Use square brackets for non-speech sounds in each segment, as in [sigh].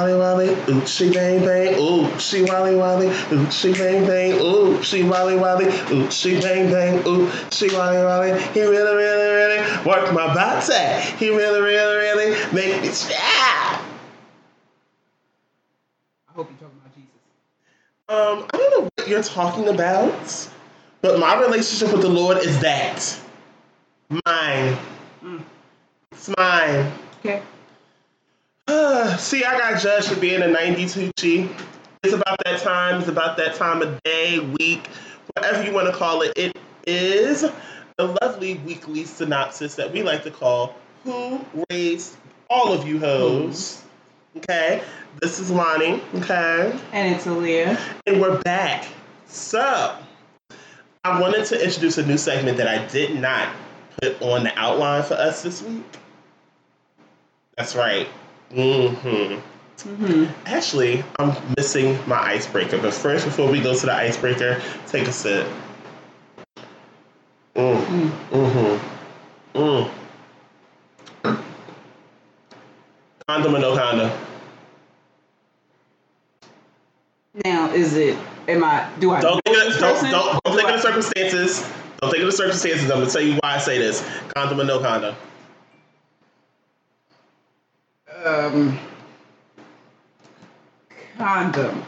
wally wally, oochie bang bang, oochie wally wally, oochie bang bang, oochie wally wally, oochie bang bang, oochie wally wally. He really, really, really worked my body. He really, really, really make me yeah. I hope you're talking about Jesus. Um, I don't know what you're talking about, but my relationship with the Lord is that mine. Mm. It's mine. Okay. [sighs] See, I got judged for being a 92 G. It's about that time. It's about that time of day, week, whatever you want to call it. It is the lovely weekly synopsis that we like to call Who Raised All of You Hoes. Hmm. Okay? This is Lonnie. Okay? And it's Aaliyah. And we're back. So, I wanted to introduce a new segment that I did not put on the outline for us this week. That's right. Mm-hmm. Mm-hmm. Actually, I'm missing my icebreaker. But first, before we go to the icebreaker, take a sip. Mm. Mm. Mm-hmm. Mm. Condom or no condom? Now, is it? Am I? Do I? Don't think of, don't, don't, don't Do think I- of the circumstances. Don't think of the circumstances. I'm gonna tell you why I say this. Condom or no condom? Um. Condom.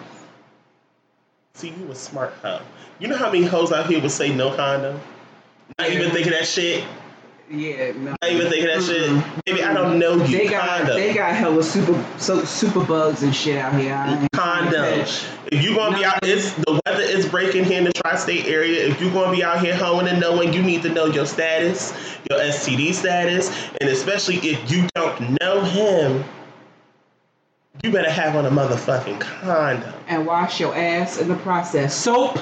See, you a smart hoe. You know how many hoes out here would say no condom? Not even Yeah. thinking that shit. Yeah. No. Not even thinking that shit. Baby, I don't know you. They got condom. they got hella super so super bugs and shit out here. I ain't trying condom. If you gonna be out, it's the weather is breaking here in the tri-state area. If you gonna be out here hoeing and knowing, you need to know your status, your STD status, and especially if you don't know him, you better have on a motherfucking condom. And wash your ass in the process. Soap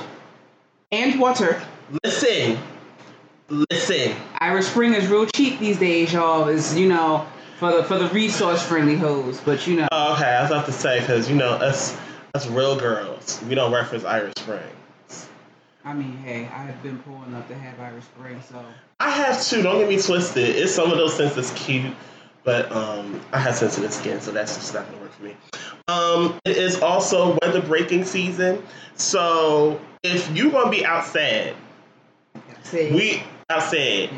and water. Listen, listen. Irish Spring is real cheap these days, y'all. Is you know for the for the resource friendly hoes, but you know. Oh, okay, I was about to say because you know us, us real girls, we don't reference Irish Spring. I mean, hey, I have been poor enough to have Irish Spring, so I have too. Don't get me twisted. It's some of those things that's cute, but um, I have sensitive skin, so that's just not gonna work for me. Um, it is also weather breaking season, so if you gonna be outside, say we outside.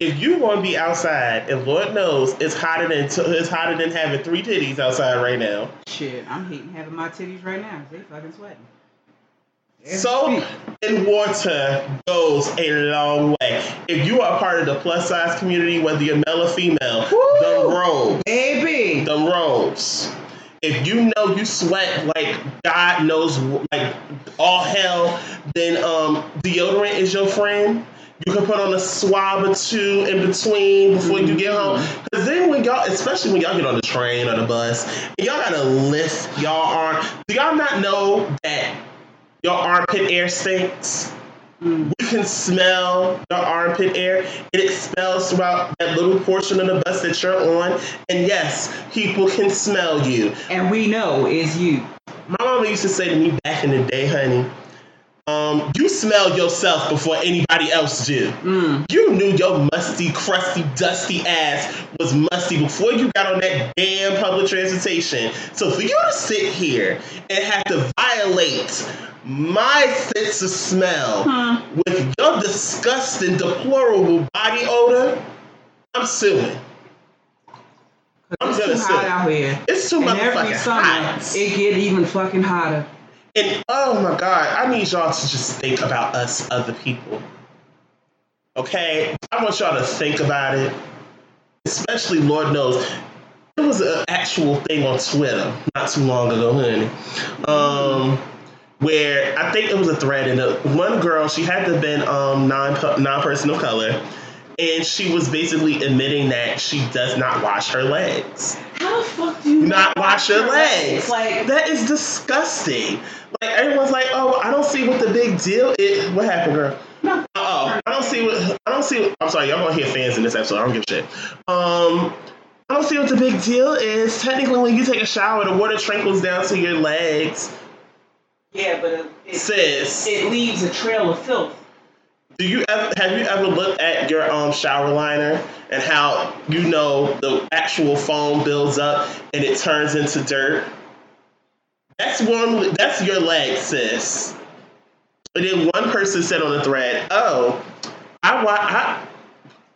If you want to be outside, and Lord knows it's hotter than it's hotter than having three titties outside right now. shit. I'm hating having my titties right now. They fucking sweating. Soap and water goes a long way. If you are part of the plus size community, whether you're male or female, Woo! the robes, baby. the robes. If you know you sweat like God knows, like all hell, then um, deodorant is your friend. You can put on a swab or two in between before you get home. Cause then when y'all, especially when y'all get on the train or the bus, and y'all gotta lift y'all arm. Do y'all not know that your armpit air stinks? Mm. You can smell your armpit air. It expels throughout that little portion of the bus that you're on. And yes, people can smell you. And we know is you. My mama used to say to me back in the day, honey, um, you smell yourself before anybody else do. Mm. You knew your musty, crusty, dusty ass was musty before you got on that damn public transportation. So for you to sit here and have to violate my sense of smell with your disgusting, deplorable body odor, I'm suing. I'm It's too hot out here. It's too And every summer, hot. it get even fucking hotter. And oh my god, I need y'all to just think about us other people. Okay? I want y'all to think about it. Especially, Lord knows, there was an actual thing on Twitter not too long ago, honey. Um, where I think it was a thread, and one girl, she had to have been um, non non person of color, and she was basically admitting that she does not wash her legs How the fuck do you not wash your legs. Like, that is disgusting. Like everyone's like, oh, I don't see what the big deal is. What happened, girl? No. Oh, I don't see what I don't see. What, I'm sorry, y'all gonna hear fans in this episode. I don't give a shit. Um, I don't see what the big deal is. Technically, when you take a shower, the water trickles down to your legs. yeah, but it, it, Sis, it leaves a trail of filth. Do you ever have you ever looked at your um shower liner and how you know the actual foam builds up and it turns into dirt? That's one. That's your leg, sis. And then one person said on the thread, "Oh, I wa I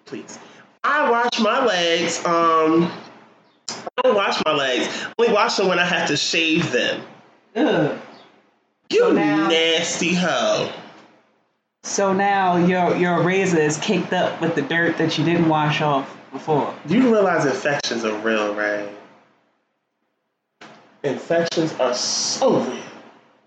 please, I wash my legs. Um, I don't wash my legs. I only wash them when I have to shave them. Ugh. You So now- nasty hoe. So now your your razor is caked up with the dirt that you didn't wash off before. You realize infections are real, right? Infections are so real.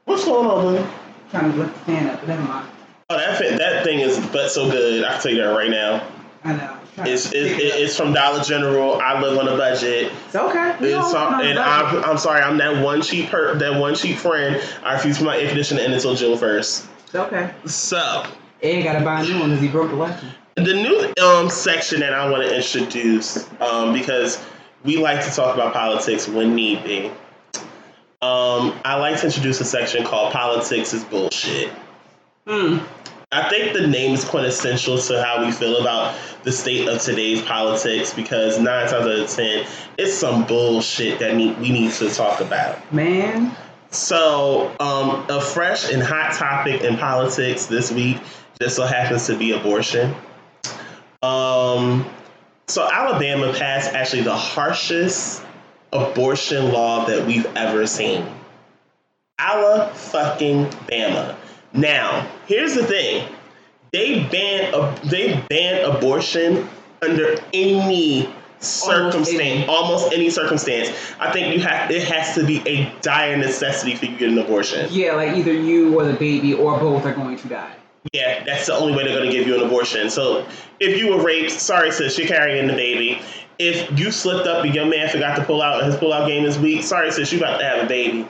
What's going on, buddy? trying to lift the fan up, but never mind. Oh, that fit, that thing is but so good. I can tell you that right now. I know. It's it's, it it's from Dollar General. I live on a budget. It's okay. We all It's, on and. I'm, I'm sorry, I'm that one cheap per, that one cheap friend. I refuse to put my air conditioner in until June first. It's okay. So Ed gotta buy a new one because he broke the last one. the new um, section that I want to introduce um, because we like to talk about politics when need be. Um, I like to introduce a section called "Politics is Bullshit." Hmm. I think the name is quintessential to how we feel about the state of today's politics because nine times out of ten, it's some bullshit that we need to talk about. Man. So, um, a fresh and hot topic in politics this week just so happens to be abortion. Um, so, Alabama passed actually the harshest abortion law that we've ever seen. Ala fucking Bama. Now, here's the thing: they ban they ban abortion under any circumstance, oh, any. almost any circumstance. I think you have it has to be a dire necessity for you to get an abortion. Yeah, like either you or the baby or both are going to die. Yeah, that's the only way they're going to give you an abortion. So if you were raped, sorry sis, you're carrying the baby. If you slipped up and your man forgot to pull out and his pull out game is weak, sorry sis, you about to have a baby.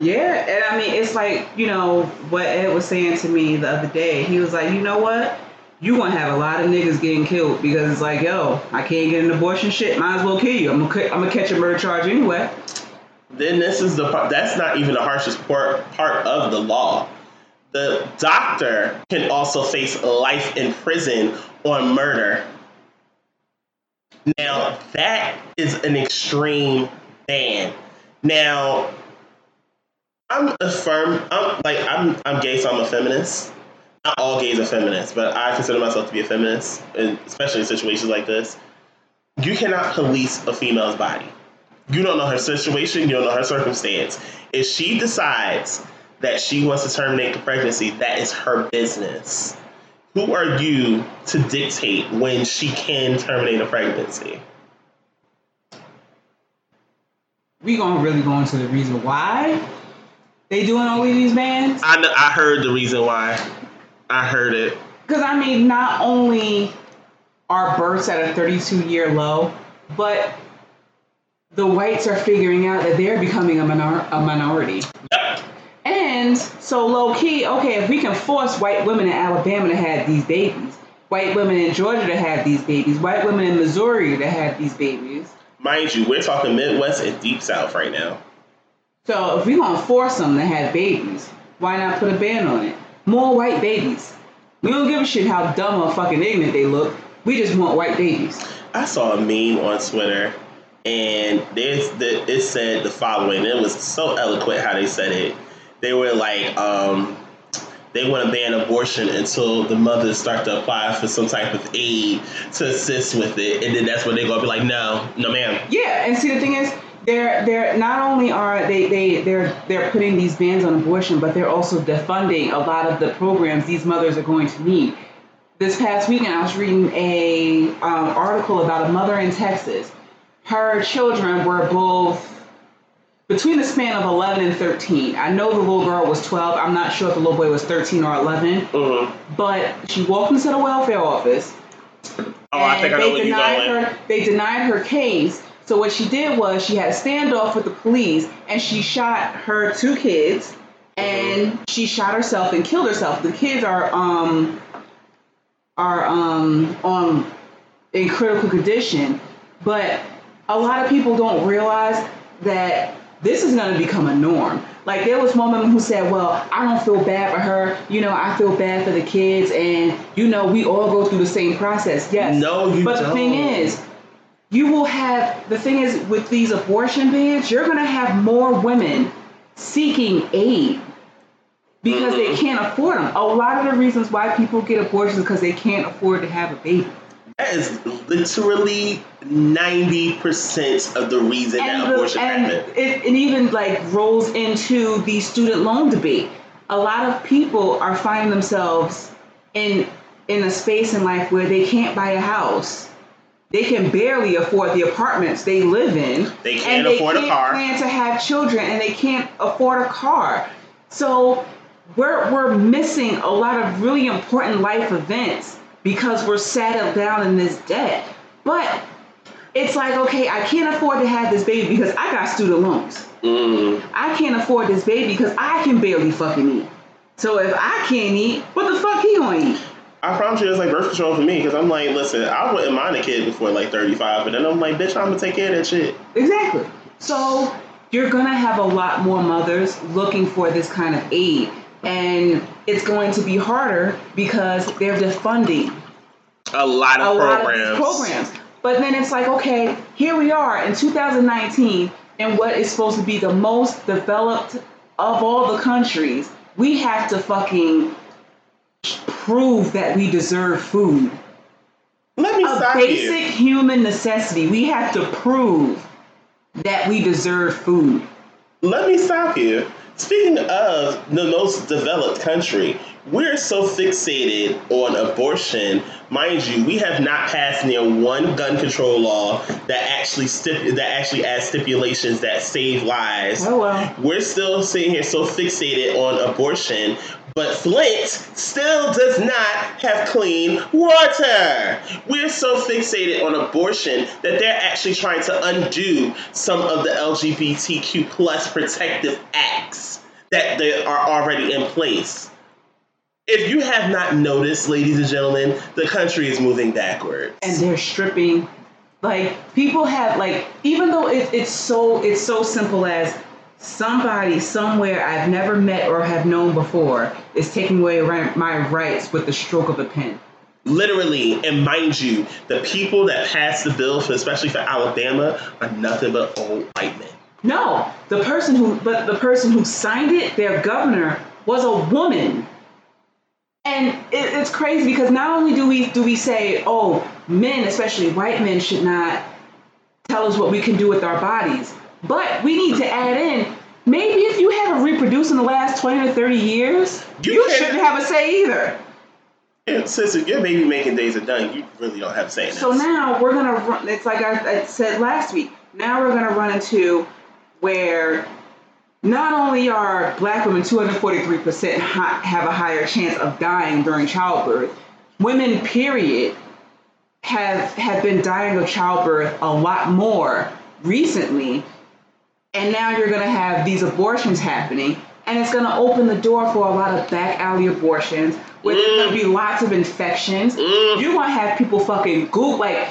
Yeah, and I mean, it's like, you know, what Ed was saying to me the other day. He was like, you know what? You gonna have a lot of niggas getting killed because it's like, yo, I can't get an abortion shit. Might as well kill you. I'm gonna, I'm gonna catch a murder charge anyway. Then this is the part that's not even the harshest part part of the law. The doctor can also face life in prison on murder. Now that is an extreme ban. Now I'm a firm I'm like I'm I'm gay so I'm a feminist. Not all gays are feminists, but I consider myself to be a feminist, and especially in situations like this. You cannot police a female's body. You don't know her situation, you don't know her circumstance. If she decides that she wants to terminate the pregnancy, that is her business. Who are you to dictate when she can terminate a pregnancy? We gonna really go into the reason why they doing all these bans. I know, I heard the reason why. I heard it. Because I mean, not only are births at a 32 year low, but the whites are figuring out that they're becoming a, minor- a minority. Yep. And so low key, okay, if we can force white women in Alabama to have these babies, white women in Georgia to have these babies, white women in Missouri to have these babies. Mind you, we're talking Midwest and Deep South right now. So if we gonna force them to have babies, why not put a ban on it? More white babies. We don't give a shit how dumb or fucking ignorant they look. We just want white babies. I saw a meme on Twitter, and there's the, it said the following. It was so eloquent how they said it. They were like, um, they want to ban abortion until the mothers start to apply for some type of aid to assist with it, and then that's when they're gonna be like, no, no, ma'am. Yeah, and see the thing is, they're they're not only are they they they're they're putting these bans on abortion, but they're also defunding a lot of the programs these mothers are going to need. This past weekend, I was reading a um, article about a mother in Texas. Her children were both between the span of 11 and 13. I know the little girl was 12. I'm not sure if the little boy was 13 or 11. Mm-hmm. But she walked into the welfare office Oh, I think I and know they denied her. They denied her case. So what she did was she had a standoff with the police, and she shot her two kids, and she shot herself and killed herself. The kids are um are um on in critical condition, but a lot of people don't realize that this is going to become a norm. Like there was one woman who said, "Well, I don't feel bad for her. You know, I feel bad for the kids, and you know, we all go through the same process." Yes. No, you But don't. the thing is, you will have the thing is with these abortion bans, you're going to have more women seeking aid because they Mhm. can't afford them. A lot of the reasons why people get abortions because they can't afford to have a baby. That is literally ninety percent of the reason that the- abortion and happened. it, it even like rolls into the student loan debate. A lot of people are finding themselves in in a space in life where they can't buy a house. They can barely afford the apartments they live in. They can't and they afford a can't car. plan to have children and they can't afford a car. So we're we're missing a lot of really important life events because we're saddled down in this debt. But it's like, okay, I can't afford to have this baby because I got student loans. Mm. I can't afford this baby because I can barely fucking eat. So if I can't eat, what the fuck he gonna eat? I promise you, it's like birth control for me because I'm like, listen, I wouldn't mind a kid before like 35, but then I'm like, bitch, I'm gonna take care of that shit. Exactly. So you're gonna have a lot more mothers looking for this kind of aid. And it's going to be harder because they're defunding A lot a of lot of programs. programs. But then it's like, okay, here we are in 2019, and what is supposed to be the most developed of all the countries, we have to fucking prove that we deserve food. Let me A stop basic you. human necessity. We have to prove that we deserve food. Let me stop you. Speaking of the most developed country, we're so fixated on abortion. Mind you, we have not passed near one gun control law that actually stip- that actually adds stipulations that save lives. Oh well. We're still sitting here so fixated on abortion, but Flint still does not have clean water. We're so fixated on abortion that they're actually trying to undo some of the LGBTQ plus protective acts that they are already in place. If you have not noticed, ladies and gentlemen, the country is moving backwards. and they're stripping like people have like even though it, it's so it's so simple as somebody somewhere i've never met or have known before is taking away my rights with the stroke of a pen Literally, and mind you, the people that passed the bill, for, especially for Alabama, are nothing but old white men. no the person who but the person who signed it their governor was a woman and it, it's crazy because not only do we do we say oh men especially white men should not tell us what we can do with our bodies but we need to add in maybe if you haven't reproduced in the last 20 to 30 years You you, shouldn't have a say either And since your baby making days are done, you really don't have a say in So this. now we're gonna run. It's like I, I said last week. Now we're gonna run into where not only are black women 243 percent have a higher chance of dying during childbirth, women period have have been dying of childbirth a lot more recently, and now you're gonna have these abortions happening. And it's going to open the door for a lot of back alley abortions where there's going to be lots of infections. Mm. You're going to have people fucking Google, like,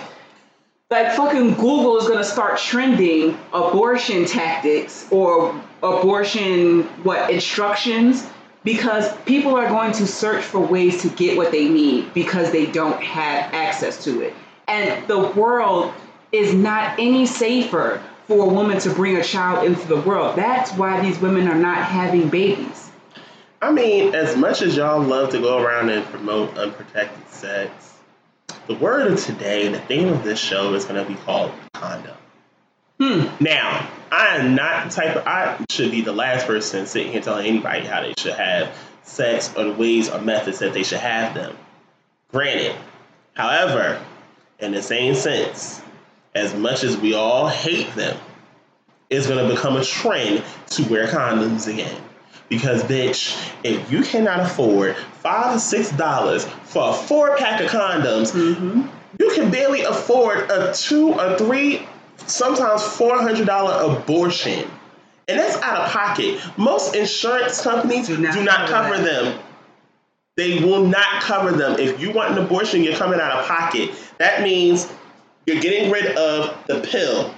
like fucking Google is going to start trending abortion tactics or abortion, what, instructions because people are going to search for ways to get what they need because they don't have access to it. And the world is not any safer for a woman to bring a child into the world. That's why these women are not having babies. I mean, as much as y'all love to go around and promote unprotected sex, the word of today, the theme of this show is going to be called condom. Hmm. Now, I am not the type of, I should be the last person sitting here telling anybody how they should have sex or the ways or methods that they should have them. Granted, however, in the same sense, as much as we all hate them, it's going to become a trend to wear condoms again. Because, bitch, if you cannot afford five to six dollars for a four pack of condoms, Mm-hmm. you can barely afford a two or three, sometimes four hundred dollar abortion, and that's out of pocket. Most insurance companies do Do not, not cover cover that. them. They will not cover them. If you want an abortion, you're coming out of pocket. That means you're getting rid of the pill.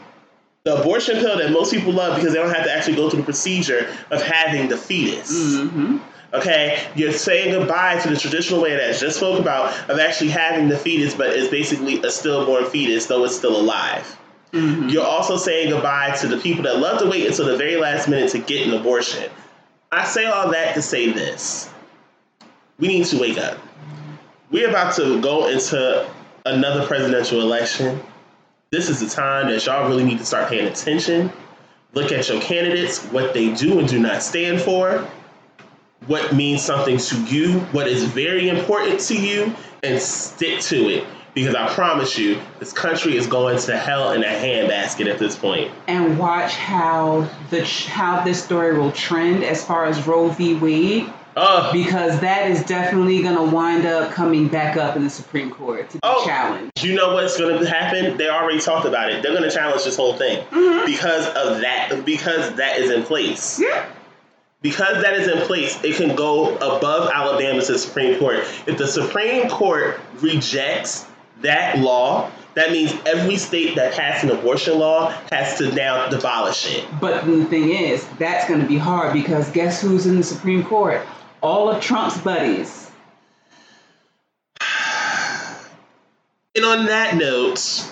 The abortion pill that most people love because they don't have to actually go through the procedure of having the fetus. Mm-hmm. Okay, you're saying goodbye to the traditional way that I just spoke about of actually having the fetus, but it's basically a stillborn fetus, though it's still alive. Mm-hmm. You're also saying goodbye to the people that love to wait until the very last minute to get an abortion. I say all that to say this. We need to wake up. We're about to go into another presidential election. This is the time that y'all really need to start paying attention. Look at your candidates, what they do and do not stand for, what means something to you, what is very important to you, and stick to it. Because I promise you, this country is going to hell in a handbasket at this point. And watch how the how this story will trend as far as Roe v. Wade, Oh, because that is definitely going to wind up coming back up in the Supreme Court to be Oh. challenged. you know what's going to happen? They already talked about it. They're going to challenge this whole thing Mhm. because of that. Because that is in place. Yeah. because that is in place, it can go above Alabama to the Supreme Court. If the Supreme Court rejects that law, that means every state that passed an abortion law has to now abolish it. But the thing is, that's going to be hard because guess who's in the Supreme Court? All of Trump's buddies. And on that note,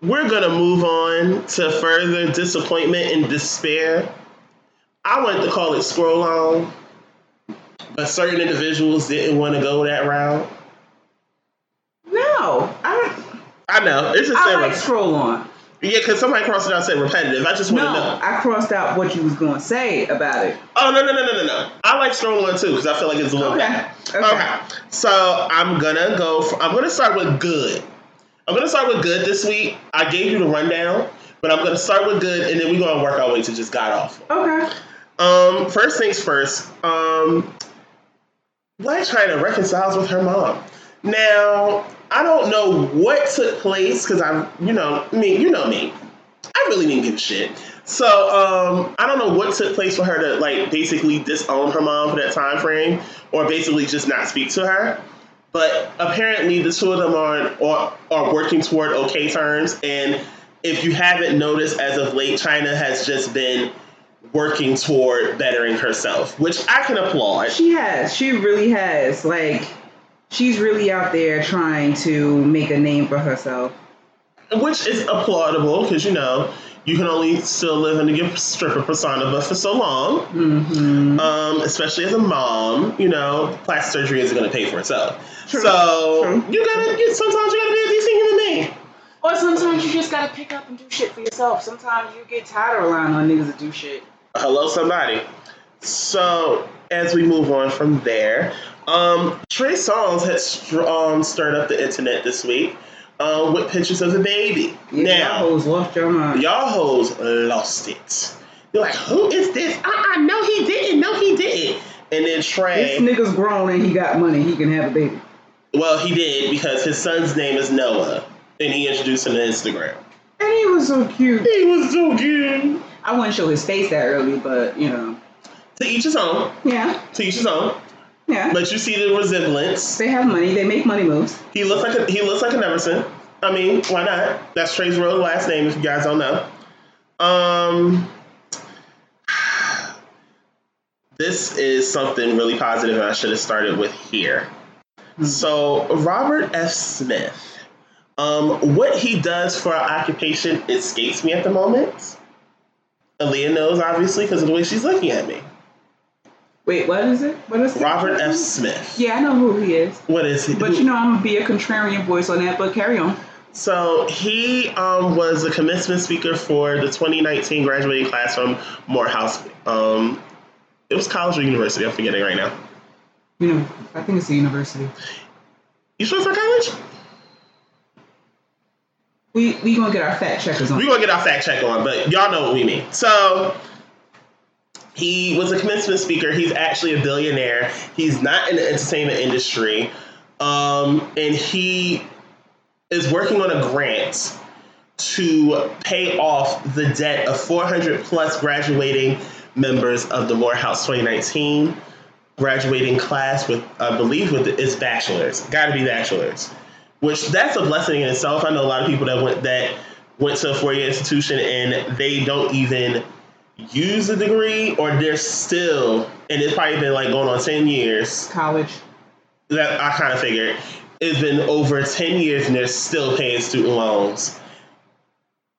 we're going to move on to further disappointment and despair. I wanted to call it scroll on, but certain individuals didn't want to go that route. No, I, I know. It's just I like scroll on. Yeah, because somebody crossed it out and said repetitive. I just want No, to know. I crossed out what you was going to say about it. Oh no no no no no no! I like scroll on too because I feel like it's a little Okay. better. Okay. Okay. So I'm gonna go. For, I'm gonna start with good. I'm gonna start with good this week. I gave you the rundown, but I'm gonna start with good, and then we're gonna work our way to just god awful. Okay. Um, first things first. Um, Blac Chyna reconciles with her mom. Now, I don't know what took place because I, you know, me, you know me. I really didn't give a shit. So, um, I don't know what took place for her to like basically disown her mom for that time frame, or basically just not speak to her. But apparently, the two of them are are, are working toward okay terms. And if you haven't noticed, as of late, Chyna has just been working toward bettering herself, which I can applaud. She has. She really has. Like, she's really out there trying to make a name for herself. which is applaudable because you know you can only still live in your stripper persona but for so long Mm-hmm. um, especially as a mom you know plastic surgery isn't going to pay for itself True. so True. you gotta you, sometimes you gotta be a decent human being Or sometimes you just gotta pick up and do shit for yourself. Sometimes you get tired of relying on niggas to do shit. hello somebody so as we move on from there um, Trey Songz had str- um, stirred up the internet this week um, with pictures of the baby Yeah, now y'all hoes lost your mind. y'all hoes lost it. You're like, who is this? Uh-uh, no, he didn't. No, he didn't. And then Trey. This nigga's grown and he got money. He can have a baby. well, he did because his son's name is Noah, and he introduced him to Instagram. And he was so cute. He was so cute. I wouldn't show his face that early, but you know. To each his own. Yeah, To each his own. yeah. But you see the resemblance. They have money. They make money moves. He looks like a, he looks like an Neverson. I mean, why not? That's Trey's real last name. If you guys don't know. Um. This is something really positive, and I should have started with here. So, Robert F. Smith, um, what he does for our occupation escapes me at the moment. Aaliyah knows, obviously, because of the way she's looking at me. Wait, what is it? What is it? Robert F. Smith. Yeah, I know who he is. What is he? But you know, I'm gonna be a contrarian voice on that. But carry on. So he um, was the commencement speaker for the 2019 graduating class from Morehouse. Um, it was college or university. I'm forgetting right now. You know, I think it's the university. You sure it's not college? We we gonna get our fact checkers on. We're gonna get our fact check on, but y'all know what we mean. So he was a commencement speaker. He's actually a billionaire. He's not in the entertainment industry, um, and he is working on a grant to pay off the debt of 400 plus graduating members of the Morehouse 2019 graduating class with, I believe, with it's bachelors. Got to be bachelors, which that's a blessing in itself. I know a lot of people that went that went to a four year institution and they don't even use a degree or they're still and it's probably been like going on 10 years College. that i kind of figured it's been over 10 years and they're still paying student loans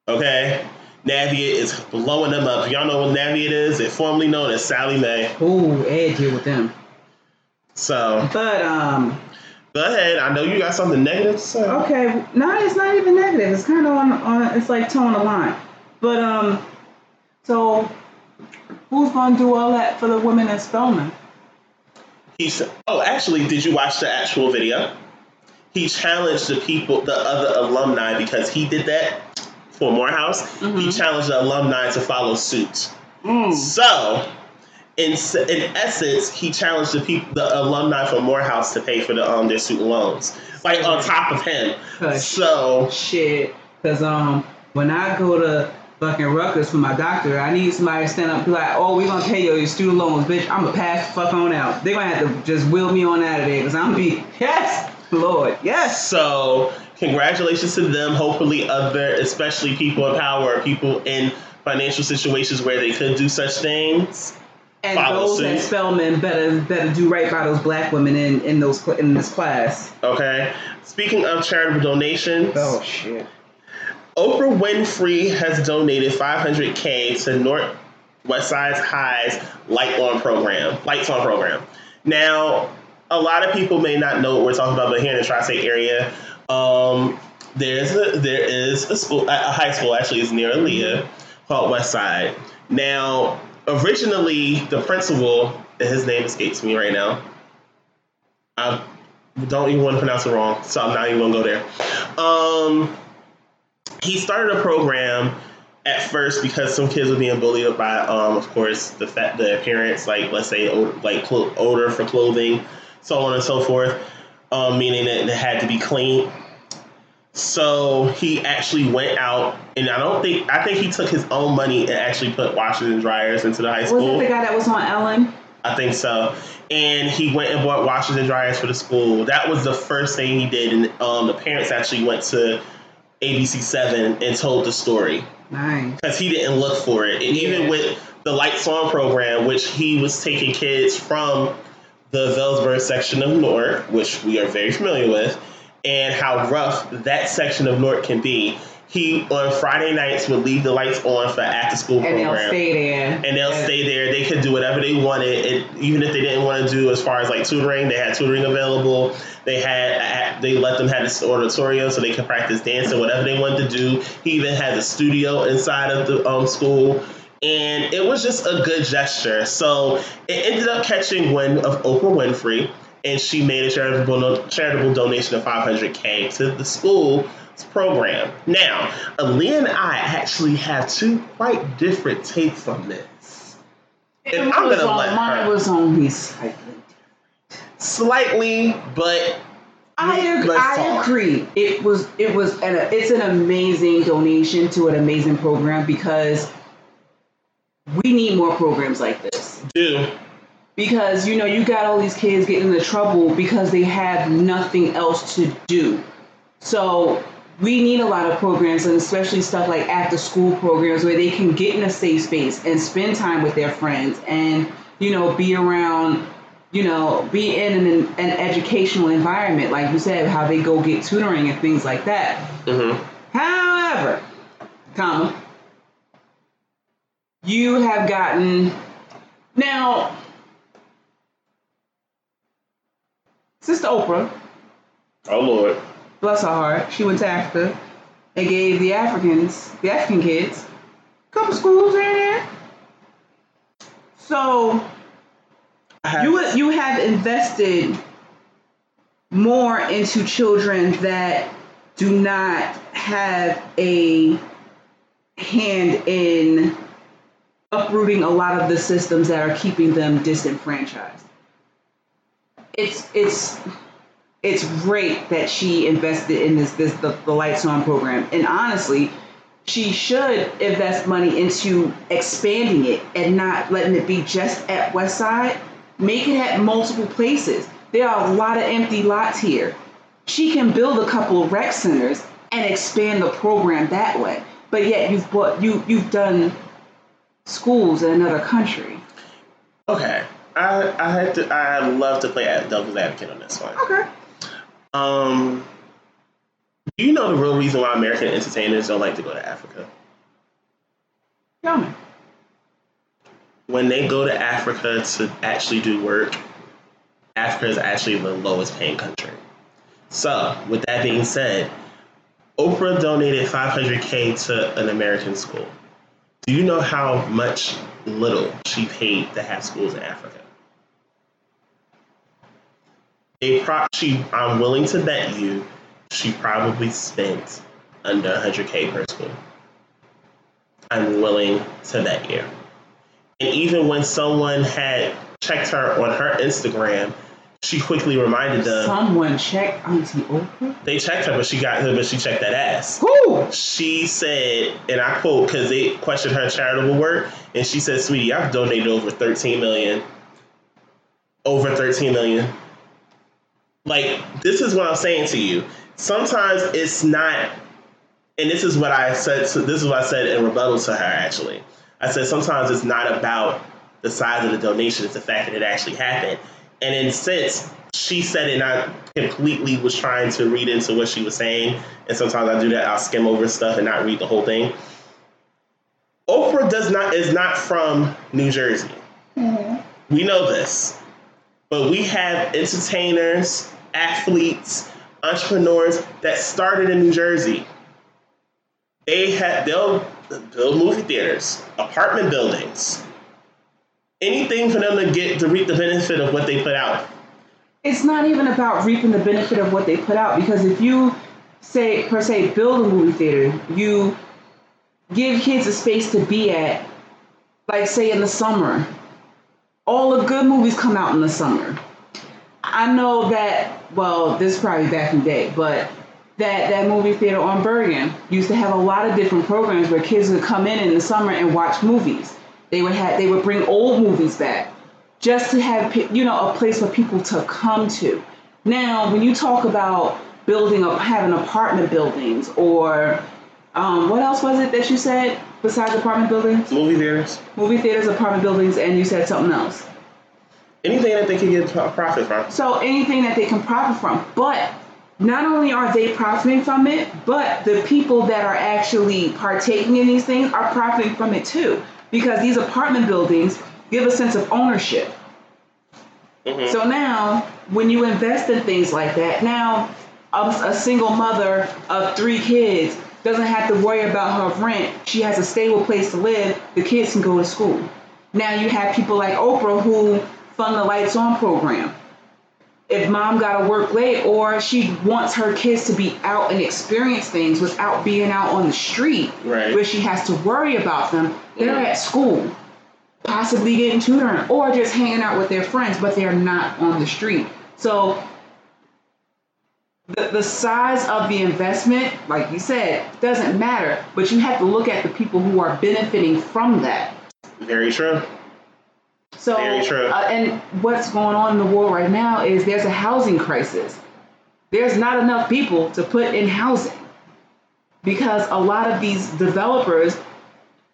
okay navient is blowing them up y'all know what navient is it's formerly known as Sallie Mae Ooh, Ed deal with them. so But um, go ahead i know you got something negative to say okay, no, it's not even negative. It's kind of on on. It's like towing the line. But um, so who's gonna do all that for the women in Spelman? he said oh actually did you watch the actual video? He challenged the people the other alumni because he did that for morehouse. He challenged the alumni to follow suit. Mm. So, in in essence, he challenged the people, the alumni from Morehouse, to pay for the um their student loans, like on top of him. So, Shit, cause um, when I go to fucking Rutgers for my doctor, I need somebody to stand up and be like, "Oh, we're gonna pay you your student loans, bitch. I'm gonna pass the fuck on out." They're gonna have to just wheel me on out of there, cause I'm gonna be [laughs] yes, Lord, yes. so congratulations to them. Hopefully, other, especially people in power, people in financial situations where they could do such things. And Follow those at suit. Spelman better better do right by those black women in in those in this class. Okay. Speaking of charitable donations, Oh shit. Oprah Winfrey has donated 500k to North West Side High's Light On program, Lights On program. Now, a lot of people may not know what we're talking about, but here in the tri-state area, um, there's a there is a school, a high school actually is near Aaliyah called West Side. Now, originally the principal, his name escapes me right now. I don't even want to pronounce it wrong, so I'm not even gonna go there. Um, he started a program at first because some kids were being bullied by, um, of course, the fa- the appearance, like let's say, o- like clo- odor for clothing, so on and so forth, um, meaning that it had to be clean. So he actually went out, and I don't think I think he took his own money and actually put washers and dryers into the high school. Was that the guy that was on Ellen? I think so. And he went and bought washers and dryers for the school. That was the first thing he did, and um, the parents actually went to ABC Seven and told the story Nice. because he didn't look for it. And Yeah. even with the Lights On program, which he was taking kids from the Vailsburg section of Newark, which we are very familiar with, and how rough that section of Newark can be. He on Friday nights would leave the lights on for after school And program they'll stay there. and they'll stay there. They could do whatever they wanted, and even if they didn't want to do as far as like tutoring, they had tutoring available. They had they let them have this auditorium so they could practice dancing, whatever they wanted to do. He even had a studio inside of the um, school, and it was just a good gesture. So it ended up catching wind of Oprah Winfrey, and she made a charitable charitable donation of 500k to the school program. Now, Aaliyah and I actually have two quite different takes on this. It And I'm was gonna on- let mine her- was only slightly. Slightly, but I, ag- I talk. agree. It was it was an it's an amazing donation to an amazing program because we need more programs like this. do Because you know you got all these kids getting into trouble because they have nothing else to do. So we need a lot of programs and especially stuff like after school programs where they can get in a safe space and spend time with their friends and you know be around you know be in an, an educational environment like you said how they go get tutoring and things like that Mhm. however comma you have gotten now sister oprah Oh Lord. Bless her heart, she went to Africa and gave the Africans, the African kids, a couple schools here and there. So have, you you have invested more into children that do not have a hand in uprooting a lot of the systems that are keeping them disenfranchised. It's it's it's great that she invested in this this the, the lights on program and honestly she should invest money into expanding it and not letting it be just at west side make it at multiple places there are a lot of empty lots here she can build a couple of rec centers and expand the program that way. But yet you've bought you you've done schools in another country. Okay, I I had to I love to play devil's advocate on this one. Okay. Um, do you know the real reason why American entertainers don't like to go to Africa? Tell me. When they go to Africa to actually do work, Africa is actually the lowest paying country. So, with that being said, Oprah donated 500k to an American school. Do you know how much little she paid to have schools in Africa? They pro- she, I'm willing to bet you, she probably spent under 100k per school. I'm willing to bet you. And even when someone had checked her on her Instagram, she quickly reminded them. Someone checked Auntie Oprah. They checked her, but she got her, but she checked that ass. Who? She said, and I quote, because they questioned her charitable work, and she said, "Sweetie, I've donated over 13 million, over 13 million. Like this is what I'm saying to you. Sometimes it's not, and this is what I said. So this is what I said in rebuttal to her. Actually, I said sometimes it's not about the size of the donation; it's the fact that it actually happened. And in sense, she said it, and I completely was trying to read into what she was saying. And sometimes I do that. I'll skim over stuff and not read the whole thing. Oprah does not is not from New Jersey. Mm-hmm. We know this, but we have entertainers, athletes, entrepreneurs that started in New Jersey. They had they'll build movie theaters, apartment buildings, anything for them to get to reap the benefit of what they put out. It's not even about reaping the benefit of what they put out because if you say per se build a movie theater, you give kids a space to be at, like say in the summer. All the good movies come out in the summer. I know that well, this is probably back in the day, but that that movie theater on Bergen used to have a lot of different programs where kids would come in in the summer and watch movies. They would have they would bring old movies back just to have you know a place for people to come to. Now, when you talk about building up having apartment buildings or um, what else was it that you said besides apartment buildings? Movie theaters, Movie theaters, apartment buildings, and you said something else. Anything that they can get a profit from. So anything that they can profit from. But not only are they profiting from it, but the people that are actually partaking in these things are profiting from it too. Because these apartment buildings give a sense of ownership. Mhm. So now, when you invest in things like that, now a, a single mother of three kids doesn't have to worry about her rent. She has a stable place to live. The kids can go to school. Now you have people like Oprah who fund the Lights On program. If mom got to work late or she wants her kids to be out and experience things without being out on the street Right. where she has to worry about them, they're Mhm. at school possibly getting tutoring or just hanging out with their friends, but they're not on the street. So the, the size of the investment, like you said, doesn't matter, but you have to look at the people who are benefiting from that. Very true. So, Very true. Uh, and what's going on in the world right now is there's a housing crisis. There's not enough people to put in housing because a lot of these developers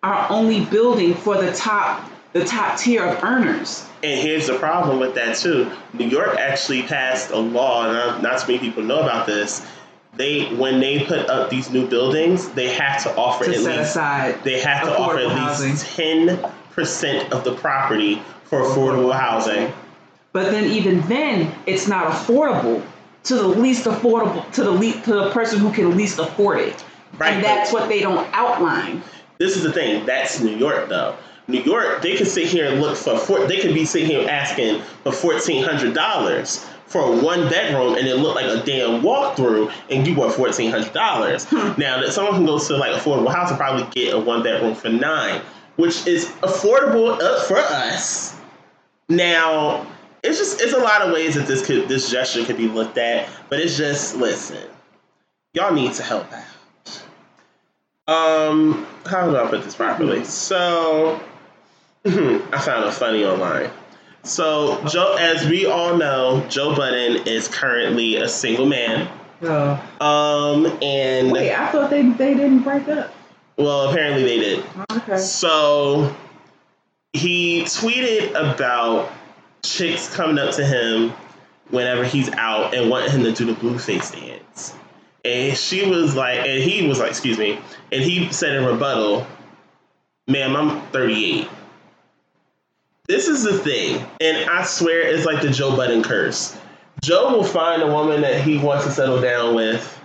are only building for the top the top tier of earners. And here's the problem with that too. New York actually passed a law, and not, too many people know about this. They when they put up these new buildings, they have to offer To at least they have to offer at least ten percent of the property for affordable housing. But then even then, it's not affordable to the least affordable to the le- to the person who can least afford it. Right, And that's what they don't outline. This is the thing. That's New York, though. New York, they could sit here and look for. four they could be sitting here asking for fourteen hundred dollars for a one bedroom, and it looked like a damn walkthrough, and you want fourteen hundred dollars. Hmm. Now that someone can go to like affordable house and probably get a one bedroom for nine, which is affordable for us. Now, it's just it's a lot of ways that this could this gesture could be looked at, but it's just listen, y'all need to help out. Um, how do I put this properly? So, [laughs] I found a funny online. So, Joe, as we all know, Joe Budden is currently a single man. Oh. Um, and Wait, I thought they they didn't break up. well, apparently they did. Okay. So he tweeted about chicks coming up to him whenever he's out and wanting him to do the Blueface dance. And she was like, and he was like, excuse me, and he said in rebuttal, ma'am, I'm 38. This is the thing, and I swear it's like the Joe Budden curse. Joe will find a woman that he wants to settle down with,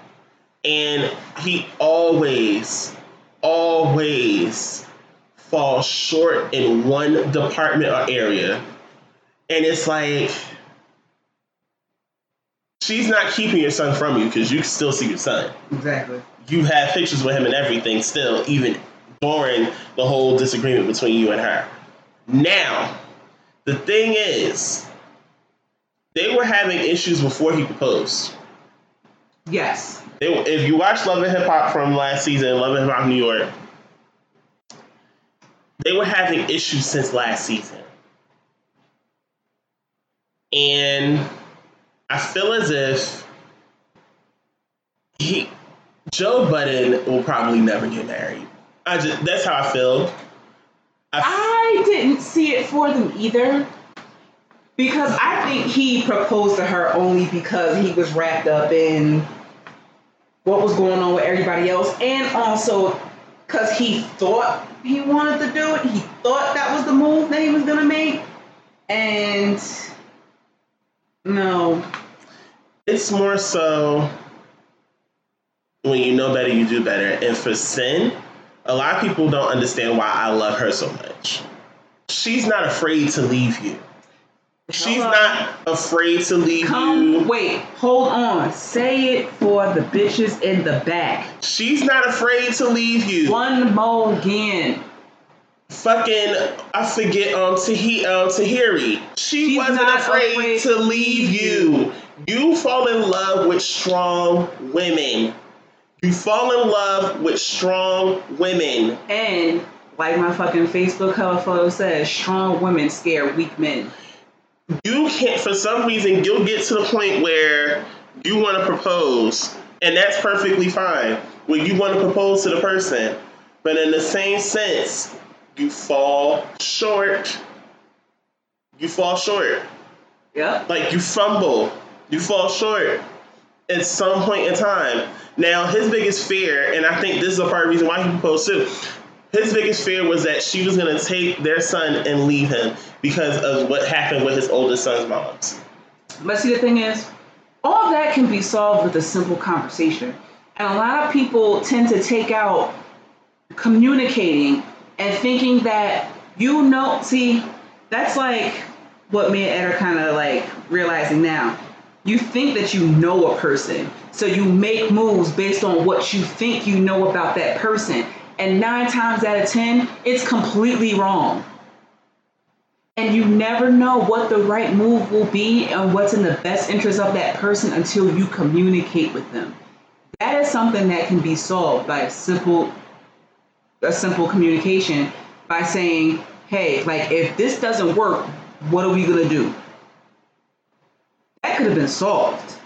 and he always, always falls short in one department or area. And it's like, she's not keeping your son from you because you can still see your son. Exactly. You have pictures with him and everything still, even during the whole disagreement between you and her. Now, the thing is, they were having issues before he proposed. Yes. They, if you watch Love and Hip Hop from last season, Love and Hip Hop New York, they were having issues since last season. And I feel as if he Joe Budden will probably never get married. I just that's how I feel. I, I didn't see it for them either. Because I think he proposed to her only because he was wrapped up in what was going on with everybody else, and also because he thought he wanted to do it. He thought that was the move that he was gonna make, and no, it's more so when you know better, you do better. And for Cyn, a lot of people don't understand why I love her so much. She's not afraid to leave you. She's Hello. not afraid to leave come you. wait, hold on, say it for the bitches in the back. She's not afraid to leave you. One more again. Fucking, I forget um Tahi um Tahiry. She She's wasn't afraid, afraid to leave you. You fall in love with strong women. You fall in love with strong women. And like my fucking Facebook cover photo says, strong women scare weak men. You can't, for some reason, you'll get to the point where you want to propose, and that's perfectly fine. When you want to propose to the person, but in the same sense, you fall short. You fall short. Yep. Like you fumble, you fall short at some point in time. Now, his biggest fear, and I think this is a part of the reason why he proposed too, his biggest fear was that she was going to take their son and leave him because of what happened with his oldest son's moms. But see, the thing is, all that can be solved with a simple conversation. And a lot of people tend to take out communicating and thinking that you know, see, that's like what me and Ed are kind of like realizing now. You think that you know a person, so you make moves based on what you think you know about that person. And nine times out of ten, it's completely wrong and you never know what the right move will be and what's in the best interest of that person until you communicate with them. That is something that can be solved by a simple a simple communication by saying, "Hey, like if this doesn't work, what are we going to do?" That could have been solved.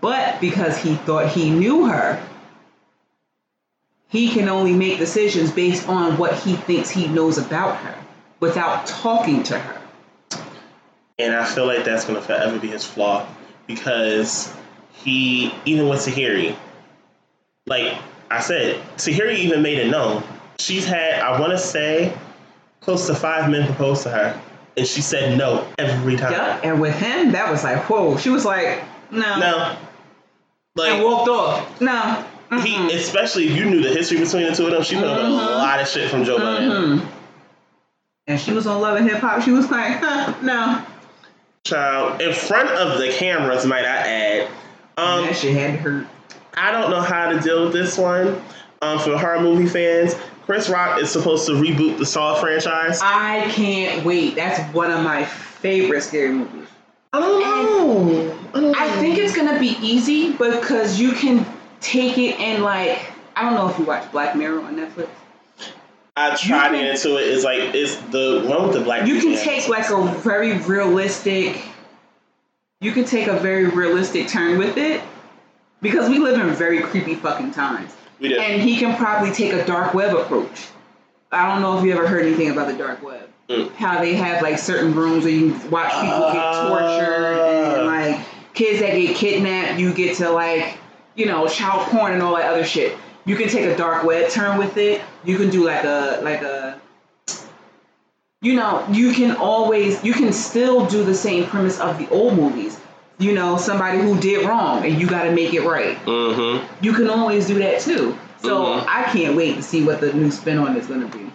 But because he thought he knew her, he can only make decisions based on what he thinks he knows about her without talking to her. And I feel like that's going to forever be his flaw because he, even with Tahiry, like I said, Tahiry even made it known. She's had, I want to say, close to five men propose to her, and she said no every time. Yep. And with him, that was like, whoa. She was like, no. No. Like, And walked off. No. he, especially if you knew the history between the two of them, she put up with a lot of shit from Joe Budden. Mhm. And she was on Love and Hip Hop. She was like, [laughs] huh, no. Child, in front of the cameras, might I add. Um, that shit had to hurt. I don't know how to deal with this one. Um, for horror movie fans, Chris Rock is supposed to reboot the Saw franchise. I can't wait. That's one of my favorite scary movies. I don't know. I, don't I think it's gonna be easy because you can take it and like I don't know if you watch Black Mirror on Netflix. I tried you into it. It's like it's the one with the black. You can take like a very realistic you can take a very realistic turn with it because we live in very creepy fucking times. We do. And he can probably take a dark web approach. I don't know if you ever heard anything about the dark web. Mm. How they have like certain rooms where you watch people get tortured Ah. and like kids that get kidnapped, you get to like, you know, child porn and all that other shit. You can take a dark web turn with it. You can do like a like a you know, you can always you can still do the same premise of the old movies. You know, somebody who did wrong and you gotta make it right. Mm-hmm. You can always do that too. So Mhm. I can't wait to see what the new spin on is gonna be.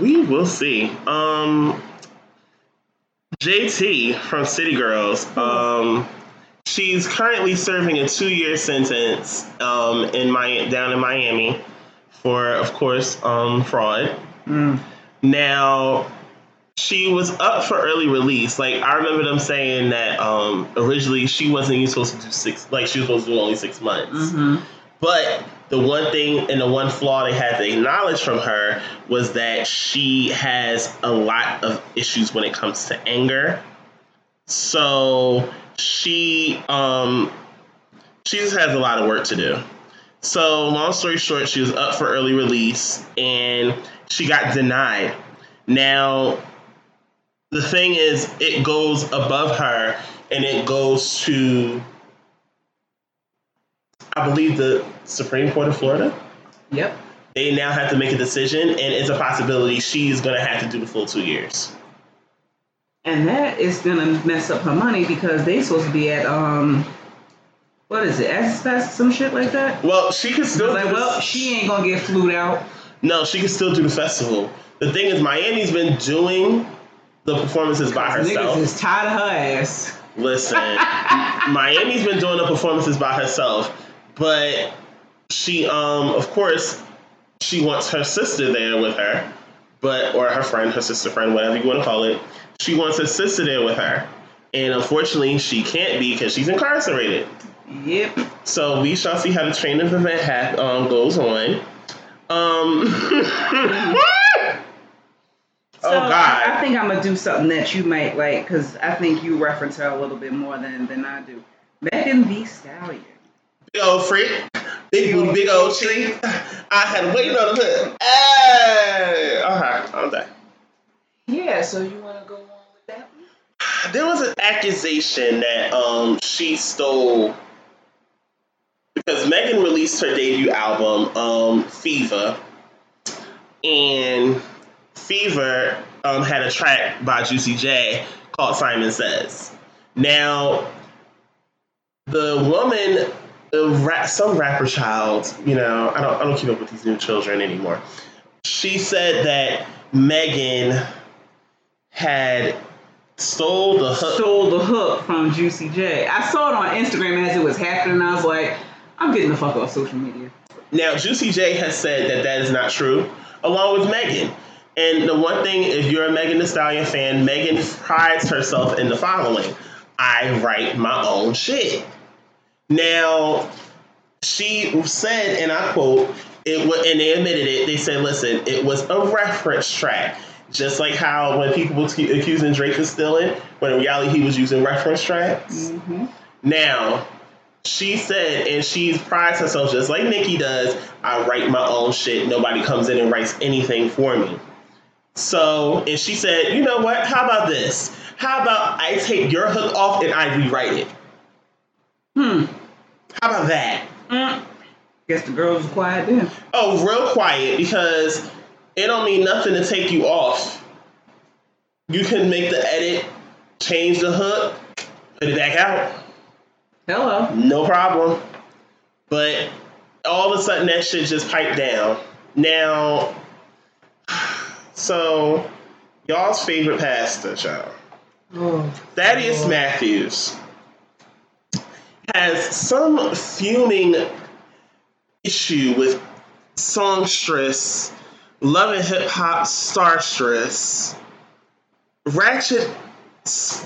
We will see. Um, JT from City Girls. Um, she's currently serving a two-year sentence um, in my down in Miami for, of course, um, fraud. Now, she was up for early release. Like I remember them saying that um, originally she wasn't even supposed to do six. Like she was supposed to do only six months. Mm-hmm. But the one thing and the one flaw they had to acknowledge from her was that she has a lot of issues when it comes to anger. So she um she just has a lot of work to do. So long story short, she was up for early release and she got denied. Now the thing is it goes above her and it goes to I believe the Supreme Court of Florida. Yep. They now have to make a decision, and it's a possibility she's going to have to do the full two years. And that is gonna mess up her money because they supposed to be at um what is it, Access Fest, some shit like that? Well, she can still Like, well, she ain't gonna get flued out. no, she can still do the festival. The thing is, Miami's been doing the performances by Niggas herself. is tired of her ass. Listen, [laughs] Miami's been doing the performances by herself, but she, um, of course, she wants her sister there with her, but or her friend, her sister friend, whatever you want to call it. She wants her sister there with her, and unfortunately, she can't be because she's incarcerated. Yep. So we shall see how the training event ha- um, goes on. Um, [laughs] So oh God! I, I think I'm gonna do something that you might like because I think you reference her a little bit more than than I do. Megan Thee Stallion. Big old freak. Big booty, big old cheek. I had waiting on the hood. Hey! Alright, I'm done. Yeah. So you wanna go on with that one? There was an accusation that um she stole because Megan released her debut album, um, Fever, and Fever um, had a track by Juicy J called Simon Says. Now, the woman, the some rapper child, you know, I don't, I don't keep up with these new children anymore. She said that Megan had stole the hook. Stole the hook from Juicy J. I saw it on Instagram as it was happening. and I was like, I'm getting the fuck off social media. Now, Juicy J has said that that is not true, along with Megan. And the one thing, if you're a Megan Thee Stallion fan, Megan prides herself in the following: I write my own shit. Now, she said, and I quote, "It was," and they admitted it. They said, "Listen, it was a reference track." Just like how when people was accusing Drake of stealing, when in reality he was using reference tracks. Mm-hmm. Now, she said, and she prides herself just like Nicki does, I write my own shit. Nobody comes in and writes anything for me. So, and she said, you know what? How about this? How about I take your hook off and I rewrite it? Hmm. How about that? Mm. Guess the girl was quiet then. Oh, real quiet because it don't mean nothing to take you off. You can make the edit, change the hook, put it back out. Hello. No problem. But all of a sudden, that shit just piped down. Now, [sighs] so y'all's favorite pastor, child, Oh. Thaddeus Oh. Matthews, has some fuming issue with songstress, love and hip hop starstress, Ratchet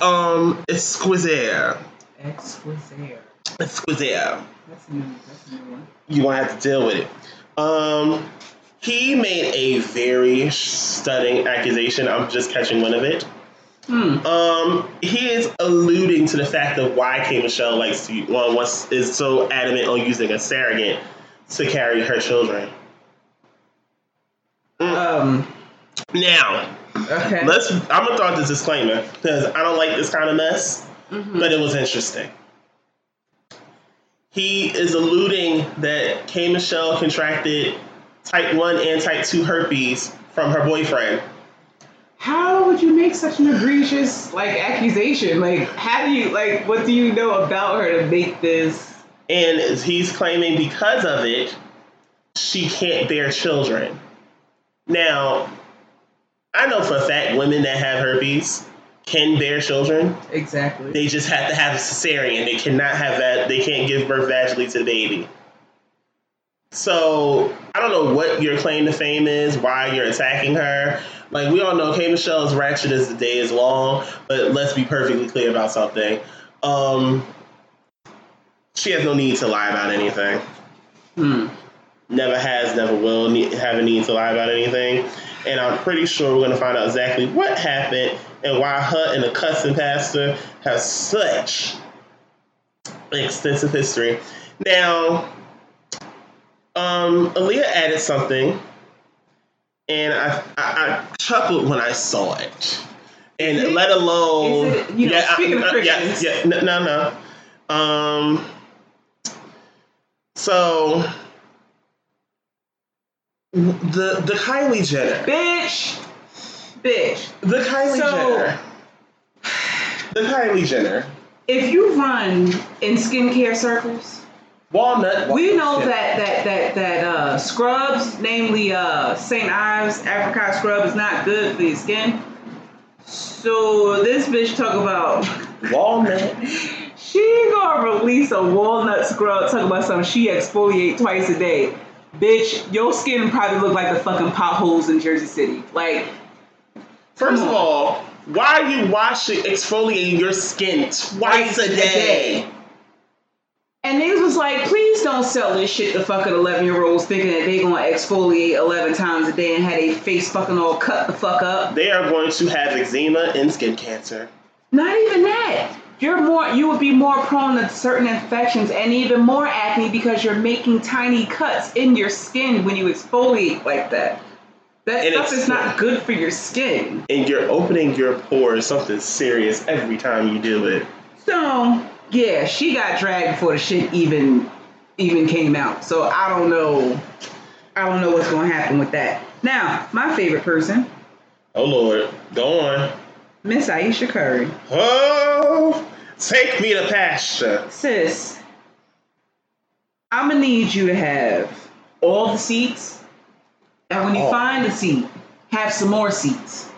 um Exquisite. Exquisite. Exquisite. That's a new. That's a new one. you won't have to deal with it. Um, he made a very stunning accusation. I'm just catching one of it. Hmm. Um, he is alluding to the fact of why K Michelle likes to well, wants is so adamant on using a surrogate to carry her children. Um. Now, Okay. let's. I'm gonna throw out this disclaimer because I don't like this kind of mess, Mhm. but it was interesting. He is alluding that K Michelle contracted type one and type two herpes from her boyfriend. How would you make such an egregious like accusation? Like, how do you like? What do you know about her to make this? And he's claiming because of it, she can't bear children. Now, I know for a fact women that have herpes can bear children. Exactly. They just have to have a cesarean. They cannot have that. They can't give birth vaginally to the baby. So I don't know what your claim to fame is, why you're attacking her. Like we all know, K Michelle is ratchet as the day is long. But let's be perfectly clear about something. Um, she has no need to lie about anything. Hmm. Never has, never will need, have a need to lie about anything. And I'm pretty sure we're going to find out exactly what happened and why her and the cussing pastor have such extensive history. Now, um, Aaliyah added something, and I, I, I chuckled when I saw it. And it- let alone, it- you know, yeah, speaking of I- yeah, Christians- yeah, no, no, no. Um, so the the Kylie Jenner, Bitch. Bitch. the Kylie So- Jenner, the Kylie Jenner, If you run in skincare circles, walnut. we know that that that that uh, scrubs, namely uh, St. Ives apricot scrub, is not good for your skin. So this bitch talk about walnut. [laughs] she gonna release a walnut scrub. Talk about something she exfoliate twice a day. Bitch, your skin probably look like the fucking potholes in Jersey City. Like, First of all, why are you washing, exfoliating your skin twice a day? And niggas was like, please don't sell this shit to fucking 11 year olds thinking that they gonna exfoliate 11 times a day and have their face fucking all cut the fuck up. They are going to have eczema and skin cancer. Not even that. You're more, you would be more prone to certain infections and even more acne because you're making tiny cuts in your skin when you exfoliate like that. That And stuff is not good for your skin. And you're opening your pores something serious every time you do it. So yeah, she got dragged before the shit even even came out. So I don't know. I don't know what's gonna happen with that. Now, my favorite person, Oh Lord, go on. Miss Ayesha Curry. Oh, take me to pasture. Sis, I'm gonna need you to have all the seats, and when you Oh. find a seat, have some more seats.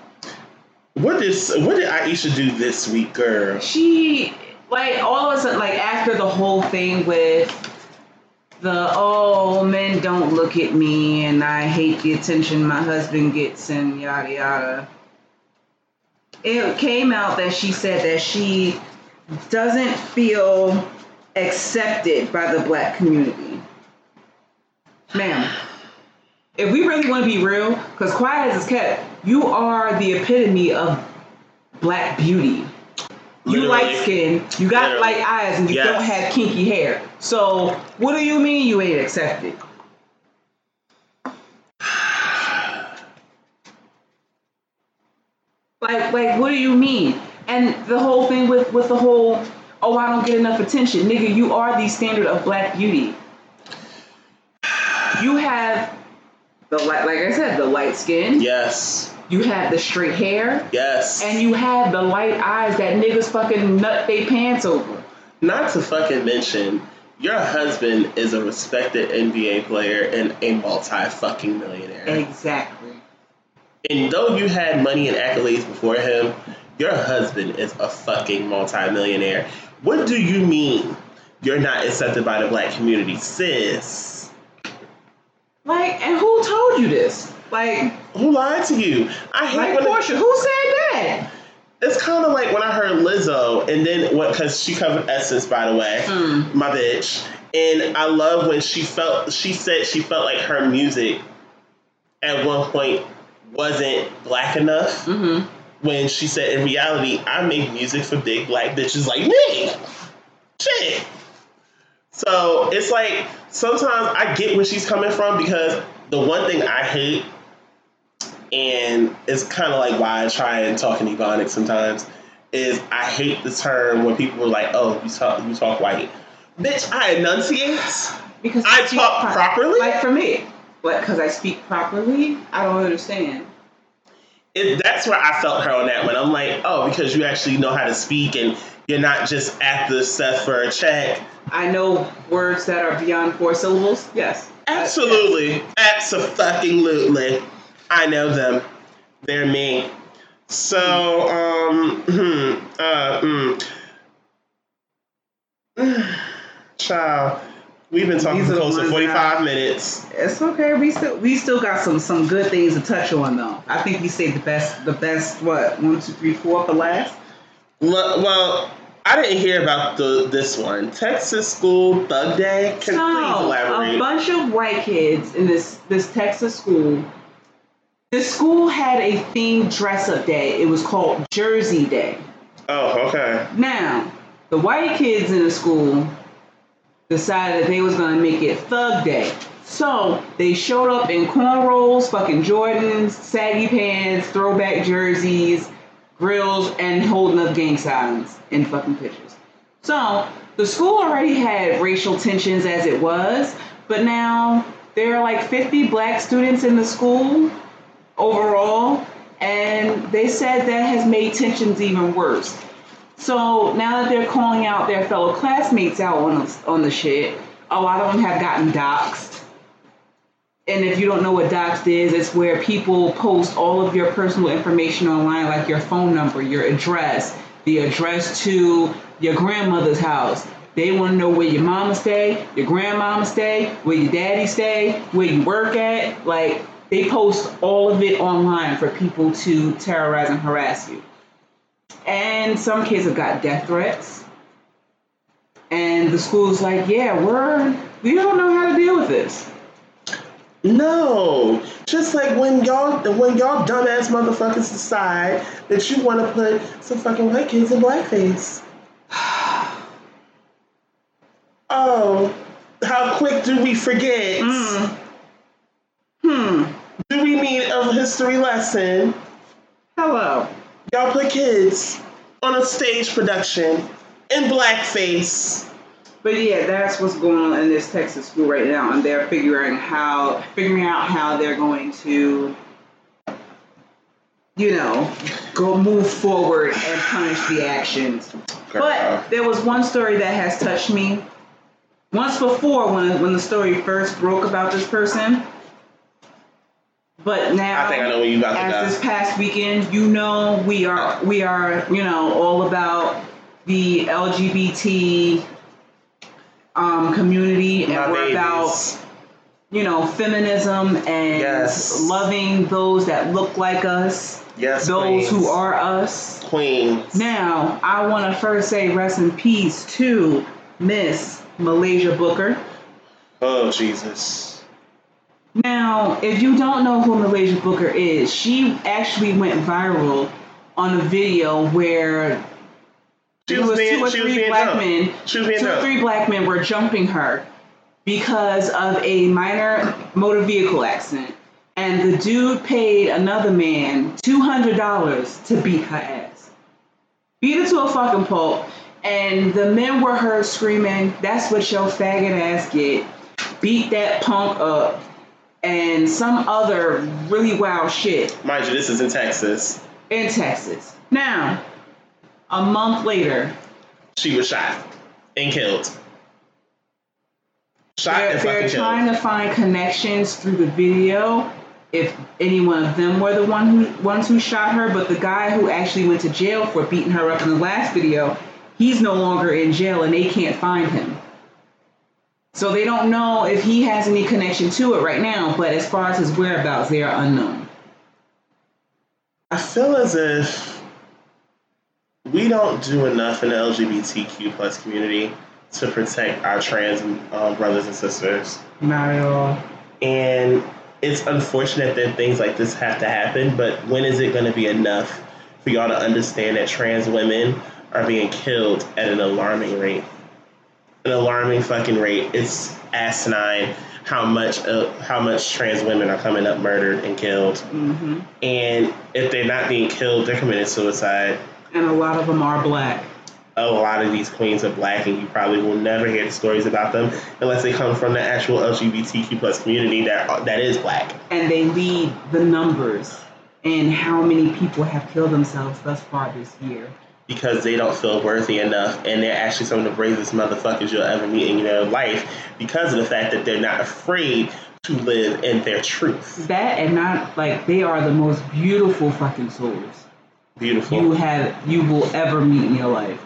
What did what did Ayesha do this week, girl? She like all of a sudden, like after the whole thing with the oh men don't look at me and I hate the attention my husband gets and yada yada. It came out that she said that she doesn't feel accepted by the black community. Ma'am, if we really want to be real, because quiet as it's kept, you are the epitome of black beauty. You Literally. light skin, you got Literally. light eyes, and you Yes. don't have kinky hair. So what do you mean you ain't accepted? Like, like, what do you mean? And the whole thing with with the whole, oh, I don't get enough attention, nigga. You are the standard of black beauty. You have the light, like I said, the light skin. Yes, You have the straight hair, yes. and you have the light eyes that niggas fucking nut they pants over. Not to fucking mention, your husband is a respected NBA player and a multi fucking millionaire. Exactly. And though you had money and accolades before him, your husband is a fucking multi-millionaire. What do you mean you're not accepted by the black community, sis? Like, and who told you this? Like, Who lied to you? I hate like when it- Portia, who said that? it's kind of like when I heard Lizzo, and then what? Because she covered Essence, by the way, Mm. my bitch. And I love when she felt. She said she felt like her music at one point wasn't black enough. Mm-hmm. when she said, in reality, I make music for big black bitches like me. Shit. So it's like sometimes I get where she's coming from because the one thing I hate, and it's kind of like why I try and talk in Ebonics sometimes, is I hate the term when people are like, "Oh, you talk, you talk white." Bitch, I enunciate Because I talk pro- properly? Like for me, what? Because I speak properly? I don't understand. it, that's where I felt her on that one. I'm like, oh, because you actually know how to speak and you're not just after stuff for a check. I know words that are beyond four syllables. Yes. Uh, Absolutely, absolutely, I know them. They're me. So, um, hmm, uh, mm. [sighs] child, we've been talking These for close to 45 minutes. It's okay. We still we still got some some good things to touch on though. I think we saved the best the best what one two three four for last. Well, well, I didn't hear about the this one. Texas school bug day. Can please elaborate? a bunch of white kids in this this Texas school. The school had a themed dress up day. It was called Jersey Day. oh, okay. Now, the white kids in the school decided that they was gonna make it Thug Day. So they showed up in cornrows, fucking Jordans, saggy pants, throwback jerseys, grills, and holding up gang signs in fucking pictures. So the school already had racial tensions as it was, but now there are like 50 black students in the school overall, and they said that has made tensions even worse. So now that they're calling out their fellow classmates out on the, on the shit, a lot of them have gotten doxxed. And if you don't know what doxed is, it's where people post all of your personal information online, like your phone number, your address, the address to your grandmother's house. They want to know where your mama stay, your grandmama stay, where your daddy stay, where you work at. Like they post all of it online for people to terrorize and harass you. And some kids have got death threats. And the school's like, yeah, we're we don't know how to deal with this. No, just like when y'all when y'all dumbass motherfuckers decide that you want to put some fucking white kids in blackface. [sighs] Oh, how quick do we forget? Hmm. Do we need a history lesson? Hello. Y'all put kids on a stage production in blackface. But yeah, that's what's going on in this Texas school right now, and they're figuring how figuring out how they're going to, you know, go move forward and punish the actions. But there was one story that has touched me. Once before, when when the story first broke about this person, but now I think I know where you about to as go. this past weekend, you know, we are we are you know all about the LGBT um, community, and we're babies. about you know feminism and Yes. loving those that look like us, yes, those queens. who are us. queens. Now, I want to first say rest in peace to Miss Muhlaysia Booker. Oh Jesus. Now, if you don't know who Muhlaysia Booker is, she actually went viral on a video where She was was being- two or three black dumb. men. She was being two or three black men were jumping her because of a minor motor vehicle accident, and the dude paid another man two hundred dollars to beat her ass, beat her to a fucking pulp, and the men were heard screaming, "That's what your faggot ass get." Beat that punk up, and some other really wild shit Mind you, this is in Texas. in Texas. Now, a month later, She was shot and killed. Shot they're, they're trying killed. to find connections through the video if any one of them were the one who ones who shot her but the guy who actually went to jail for beating her up in the last video he's no longer in jail and they can't find him so they don't know if he has any connection to it right now but as far as his whereabouts they are unknown I feel as if we don't do enough in the LGBTQ plus community to protect our trans um, brothers and sisters. not at all And it's unfortunate that things like this have to happen, but when is it going to be enough for y'all to understand that trans women are being killed at an alarming rate. An alarming fucking rate. It's asinine how much uh, how much trans women are coming up murdered and killed. Mm-hmm. And if they're not being killed, they're committing suicide. And a lot of them are black. A lot of these queens are black, and you probably will never hear the stories about them unless they come from the actual LGBTQ plus community that that is black. And they lead the numbers and how many people have killed themselves thus far this year. Because they don't feel worthy enough, and they're actually some of the bravest motherfuckers you'll ever meet in your life because of the fact that they're not afraid to live in their truth. That and not like they are the most beautiful fucking souls Beautiful. you have you will ever meet in your life.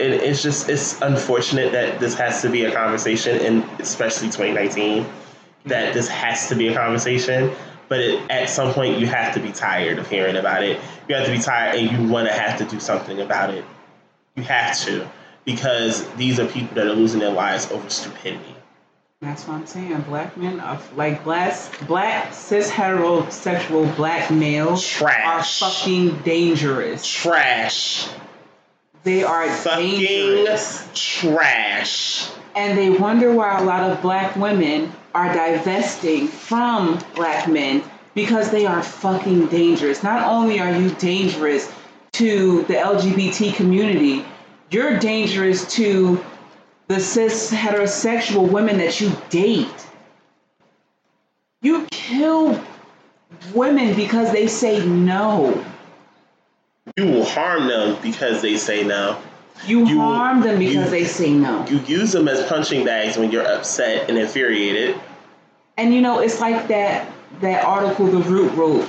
and it's just it's unfortunate that this has to be a conversation and especially 2019 that this has to be a conversation but it, at some point you have to be tired of hearing about it you have to be tired and you want to have to do something about it you have to because these are people that are losing their lives over stupidity That's what I'm saying. Black men are like black black cis heterosexual black males Trash. are fucking dangerous. trash They are fucking dangerous. trash And they wonder why a lot of black women are divesting from black men because they are fucking dangerous. Not only are you dangerous to the LGBT community, you're dangerous to the cis heterosexual women that you date. You kill women because they say no. you will harm them because they say no You, You- harm them because you- they say no. you use them as punching bags when you're upset and infuriated And you know, it's like that that article the Root wrote.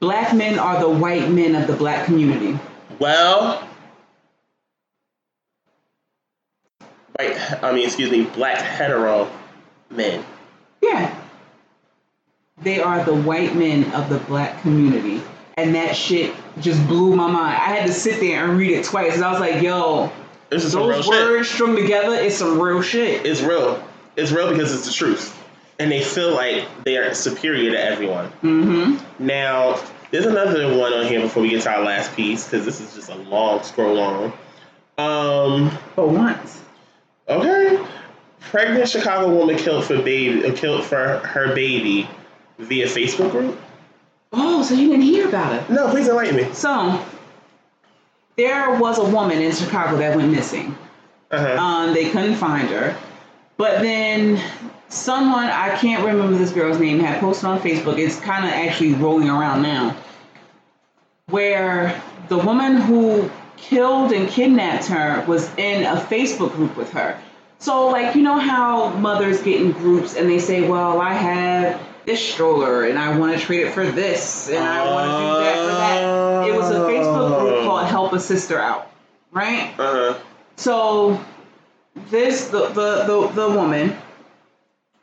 Black men are the white men of the black community. Well, white, I mean, excuse me, black hetero men. Yeah. They are the white men of the black community. And that shit just blew my mind. I had to sit there and read it twice. And I was like, yo, This is those shit. words strung together is some real shit. It's real. It's real because it's the truth. And they feel like they are superior to everyone. Mm-hmm. Now, there's another one on here before we get to our last piece because this is just a long scroll on. Um, For once. okay. Pregnant Chicago woman killed for baby, killed for her baby via Facebook group. Oh, so you didn't hear about it. No, please enlighten me. So there was a woman in Chicago that went missing. Uh-huh. Um, they couldn't find her. But then someone, I can't remember this girl's name, had posted on Facebook. It's kind of actually rolling around now. Where the woman who killed and kidnapped her was in a Facebook group with her. So, like, you know how mothers get in groups and they say, Well, I have this stroller and I want to trade it for this and I want to do that for that. It was a Facebook group called Help a Sister Out, right? uh-huh. So this the, the the the woman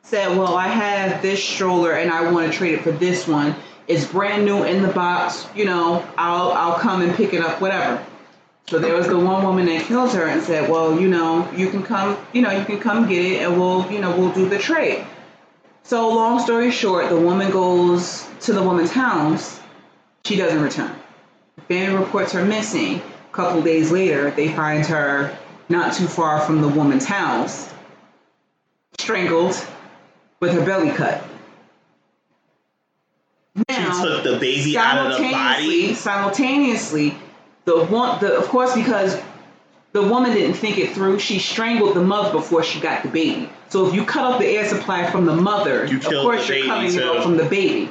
said, "Well, I have this stroller and I want to trade it for this one. It's brand new in the box. You know, I'll I'll come and pick it up, whatever." So there was the one woman that killed her and said, "Well, you know, you can come, you know, you can come get it and we'll, you know, we'll do the trade." So long story short, the woman goes to the woman's house. She doesn't return. The family reports her missing. A couple days later, they find her not too far from the woman's house, strangled with her belly cut. She Now, took the baby out of the simultaneously- body. Simultaneously, the one, the of course, because the woman didn't think it through, she strangled the mother before she got the baby. So if you cut off the air supply from the mother, You of course you're cutting it off from the baby.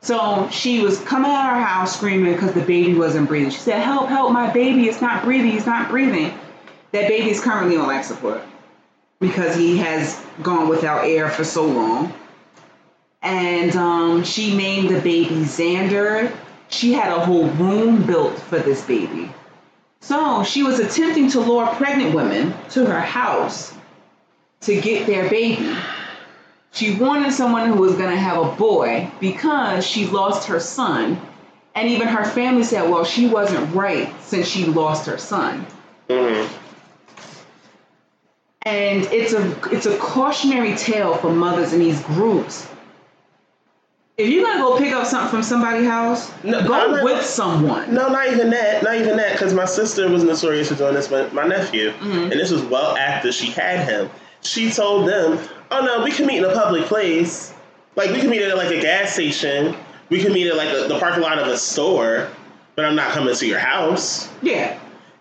So she was coming out of her house screaming because the baby wasn't breathing. She said, "Help! Help! My baby is not breathing. He's not breathing." That baby is currently on life support because he has gone without air for so long. And um, she named the baby Xander. She had a whole room built for this baby. So she was attempting to lure pregnant women to her house to get their baby. She wanted someone who was going to have a boy because she lost her son. And even her family said, well, she wasn't right since she lost her son. Mhm. And it's a it's a cautionary tale for mothers in these groups If you're gonna go pick up something from somebody's house, No, go not- with someone. No, not even that. Not even that. Because my sister was notorious for doing this but my nephew, Mhm. and this was well after she had him. She told them, "Oh no, we can meet in a public place. Like we can meet at like a gas station. We can meet at like a, the parking lot of a store, but I'm not coming to your house." Yeah.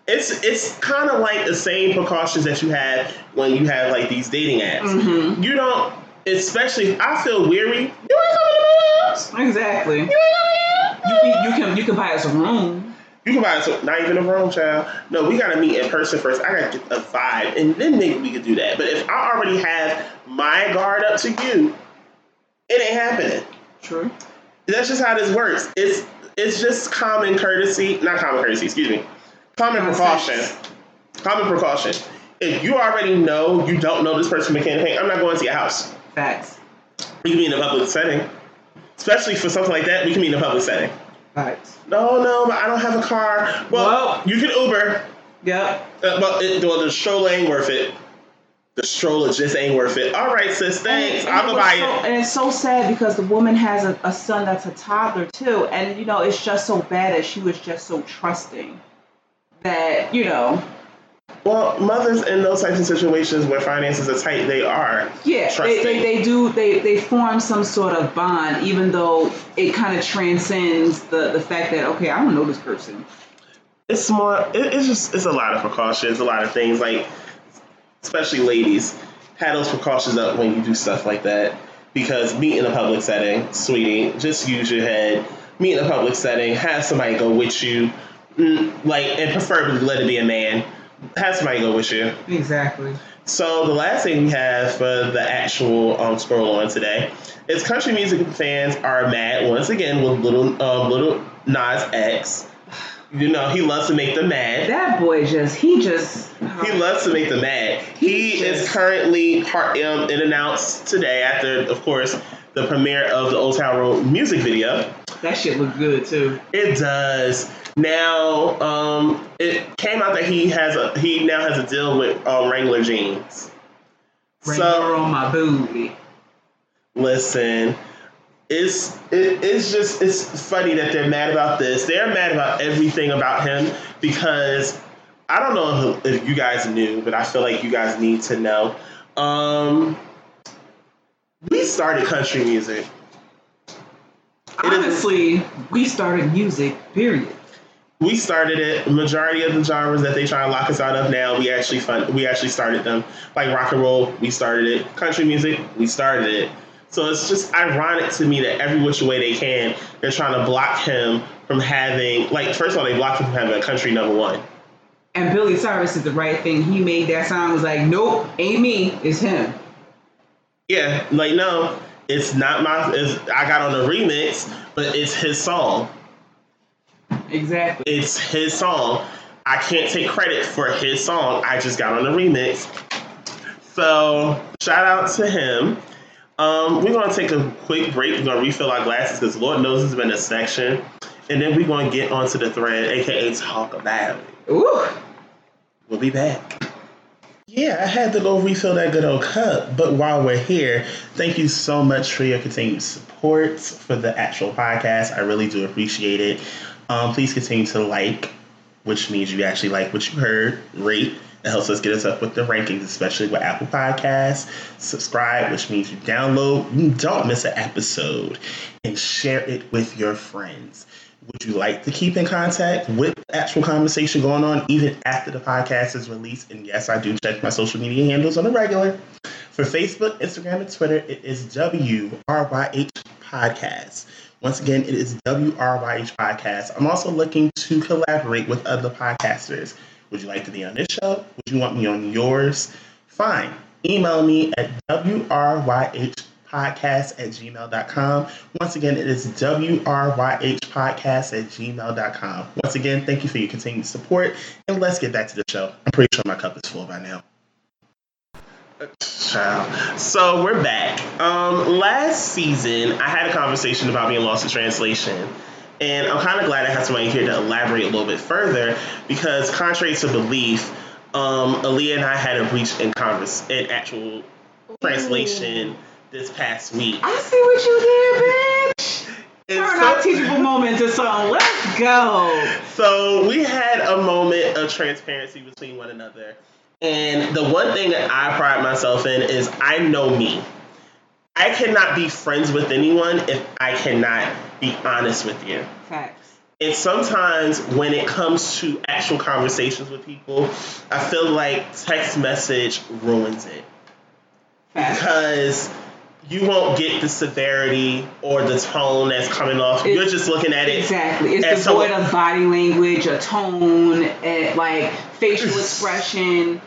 It's it's kind of like the same precautions that you have when you have like these dating apps. hmm You don't, especially. I feel weary. You ain't coming to my house. Exactly. You ain't coming You, can- you can you can buy us a room. You can buy it, not even a room, child. No, we gotta meet in person first. I gotta get a vibe, and then maybe we could do that. But if I already have my guard up to you, it ain't happening. True. That's just how this works. It's it's just common courtesy, not common courtesy. Excuse me, common Common precaution. sense. Common precaution. If you already know you don't know this person from I'm not going to your house. Facts. We can meet in a public setting, especially for something like that. We can meet in a public setting. Facts. No, no, but I don't have a car. Well, Well- you can Uber. Yep. Uh, but it, well, the stroller ain't worth it. The stroller just ain't worth it. All right, sis, thanks. And- and I'll it go was buy so- it. And it's so sad because the woman has a, a son that's a toddler too, and you know it's just so bad that she was just so trusting that you know, Well, mothers in those types of situations where finances are tight, they are. yeah, they, they, they do they they form some sort of bond, even though it kind of transcends the the fact that okay, I don't know this person. It's more. It, it's just. It's a lot of precautions. A lot of things like, especially ladies, have those precautions up when you do stuff like that. Because meet in a public setting, sweetie, just use your head. Meet in a public setting. Have somebody go with you. Mm, like, and preferably let it be a man. Have somebody go with you. Exactly. So the last thing we have for the actual um, scroll on today is country music fans are mad once again with little um, Lil Nas X. You know he loves to make them mad. That boy just he just He loves to make them mad. He He is currently part um, it announced today after, of course, the premiere of the Old Town Road music video. that shit looked good too. It does. Now, um, it came out that he has a he now has a deal with um, Wrangler jeans. Wrangler on my booty. Listen, it's it, it's just it's funny that they're mad about this. They're mad about everything about him because I don't know if, if you guys knew, but I feel like you guys need to know. Um, we started country music. It is- Honestly, we started music. Period. we started it. Majority of the genres that they try to lock us out of now, we actually fun. We actually started them. Like rock and roll, we started it. Country music, we started it. So it's just ironic to me that every which way they can, they're trying to block him from having. Like first of all, they blocked him from having a country number one. And Billy Cyrus did the right thing. He made that song. Was like, nope, ain't me. It's him. Yeah, like no, it's not my. It's, I got on the remix, but it's his song. Exactly. It's his song. I can't take credit for his song. I just got on the remix. So shout out to him. Um, we're gonna take a quick break. We're gonna refill our glasses because Lord knows it's been a section, and then we're gonna get onto the thread, aka talk about it. Ooh. We'll be back. Yeah, I had to go refill that good old cup. But while we're here, thank you so much for your continued support for the actual podcast. I really do appreciate it. Um, please continue to like, which means you actually like what you heard, rate. It helps us get us up with the rankings, especially with Apple Podcasts. Subscribe, which means you download, you don't miss an episode, and share it with your friends. Would you like to keep in contact with the actual conversation going on even after the podcast is released? And yes, I do check my social media handles on a regular. For Facebook, Instagram, and Twitter, it is WRYH Podcast. Once again, it is WRYH Podcast. I'm also looking to collaborate with other podcasters. Would you like to be on this show? Would you want me on yours? Fine. Email me at WRYH podcast at gmail.com. Once again, it is WRYH podcast at gmail.com. Once again, thank you for your continued support, and let's get back to the show. I'm pretty sure my cup is full by now. Child. So we're back. Um, last season, I had a conversation about being lost in translation. And I'm kind of glad I have somebody here to elaborate a little bit further because, contrary to belief, um, Aaliyah and I had a breach in converse in actual translation this past week. I see what you did, bitch. [laughs] And Turn so- our teachable moment into something. Let's go. [laughs] So we had a moment of transparency between one another. And the one thing that I pride myself in is I know me. I cannot be friends with anyone if I cannot be honest with you. Facts. And sometimes when it comes to actual conversations with people, I feel like text message ruins it Facts. because you won't get the severity or the tone that's coming off. It- You're just looking at it. Exactly. It's And so- devoid of body language, a tone, and like facial [laughs] expression.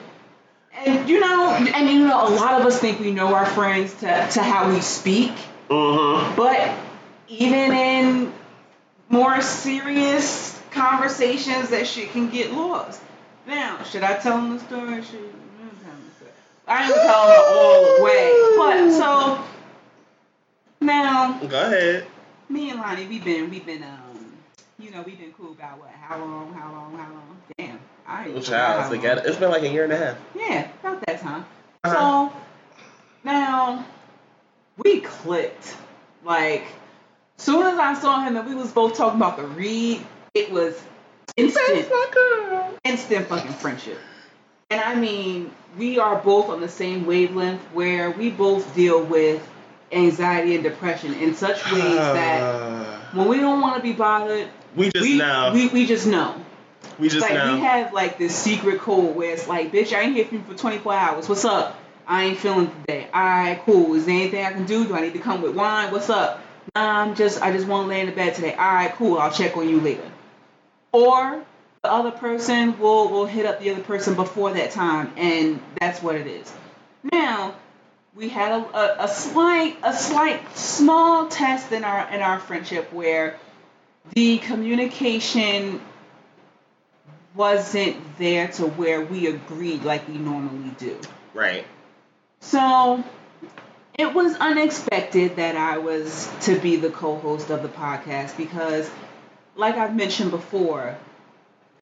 And you know, and you know, a lot of us think we know our friends to, to how we speak, Mm-hmm. but even in more serious conversations, that shit can get lost. Now, should I tell them the story? Should I don't tell them the story? I ain't gonna tell them all the way, but so now Go ahead. me and Lonnie, we've been, we've been, um, you know, we've been cool about what? How long? How long? How long? Damn, I child, long. together. It's been like a year and a half. Yeah, about that time. Uh-huh. So now we clicked. Like, soon as I saw him and we was both talking about the read, it was instant, instant fucking friendship. And I mean, we are both on the same wavelength where we both deal with anxiety and depression in such ways that [sighs] when we don't want to be bothered, we just we, know. we we just know. we just like know. we have like this secret code where it's like, bitch, I ain't here for you for 24 hours. What's up? I ain't feeling today. Alright, cool. Is there anything I can do? Do I need to come with wine? What's up? Nah, I'm just I just want to lay in the bed today. Alright, cool. I'll check on you later. Or the other person will will hit up the other person before that time, and that's what it is. Now we had a, a, a slight a slight small test in our in our friendship where the communication wasn't there to where we agreed like we normally do. right. So it was unexpected that I was to be the co-host of the podcast because like I've mentioned before,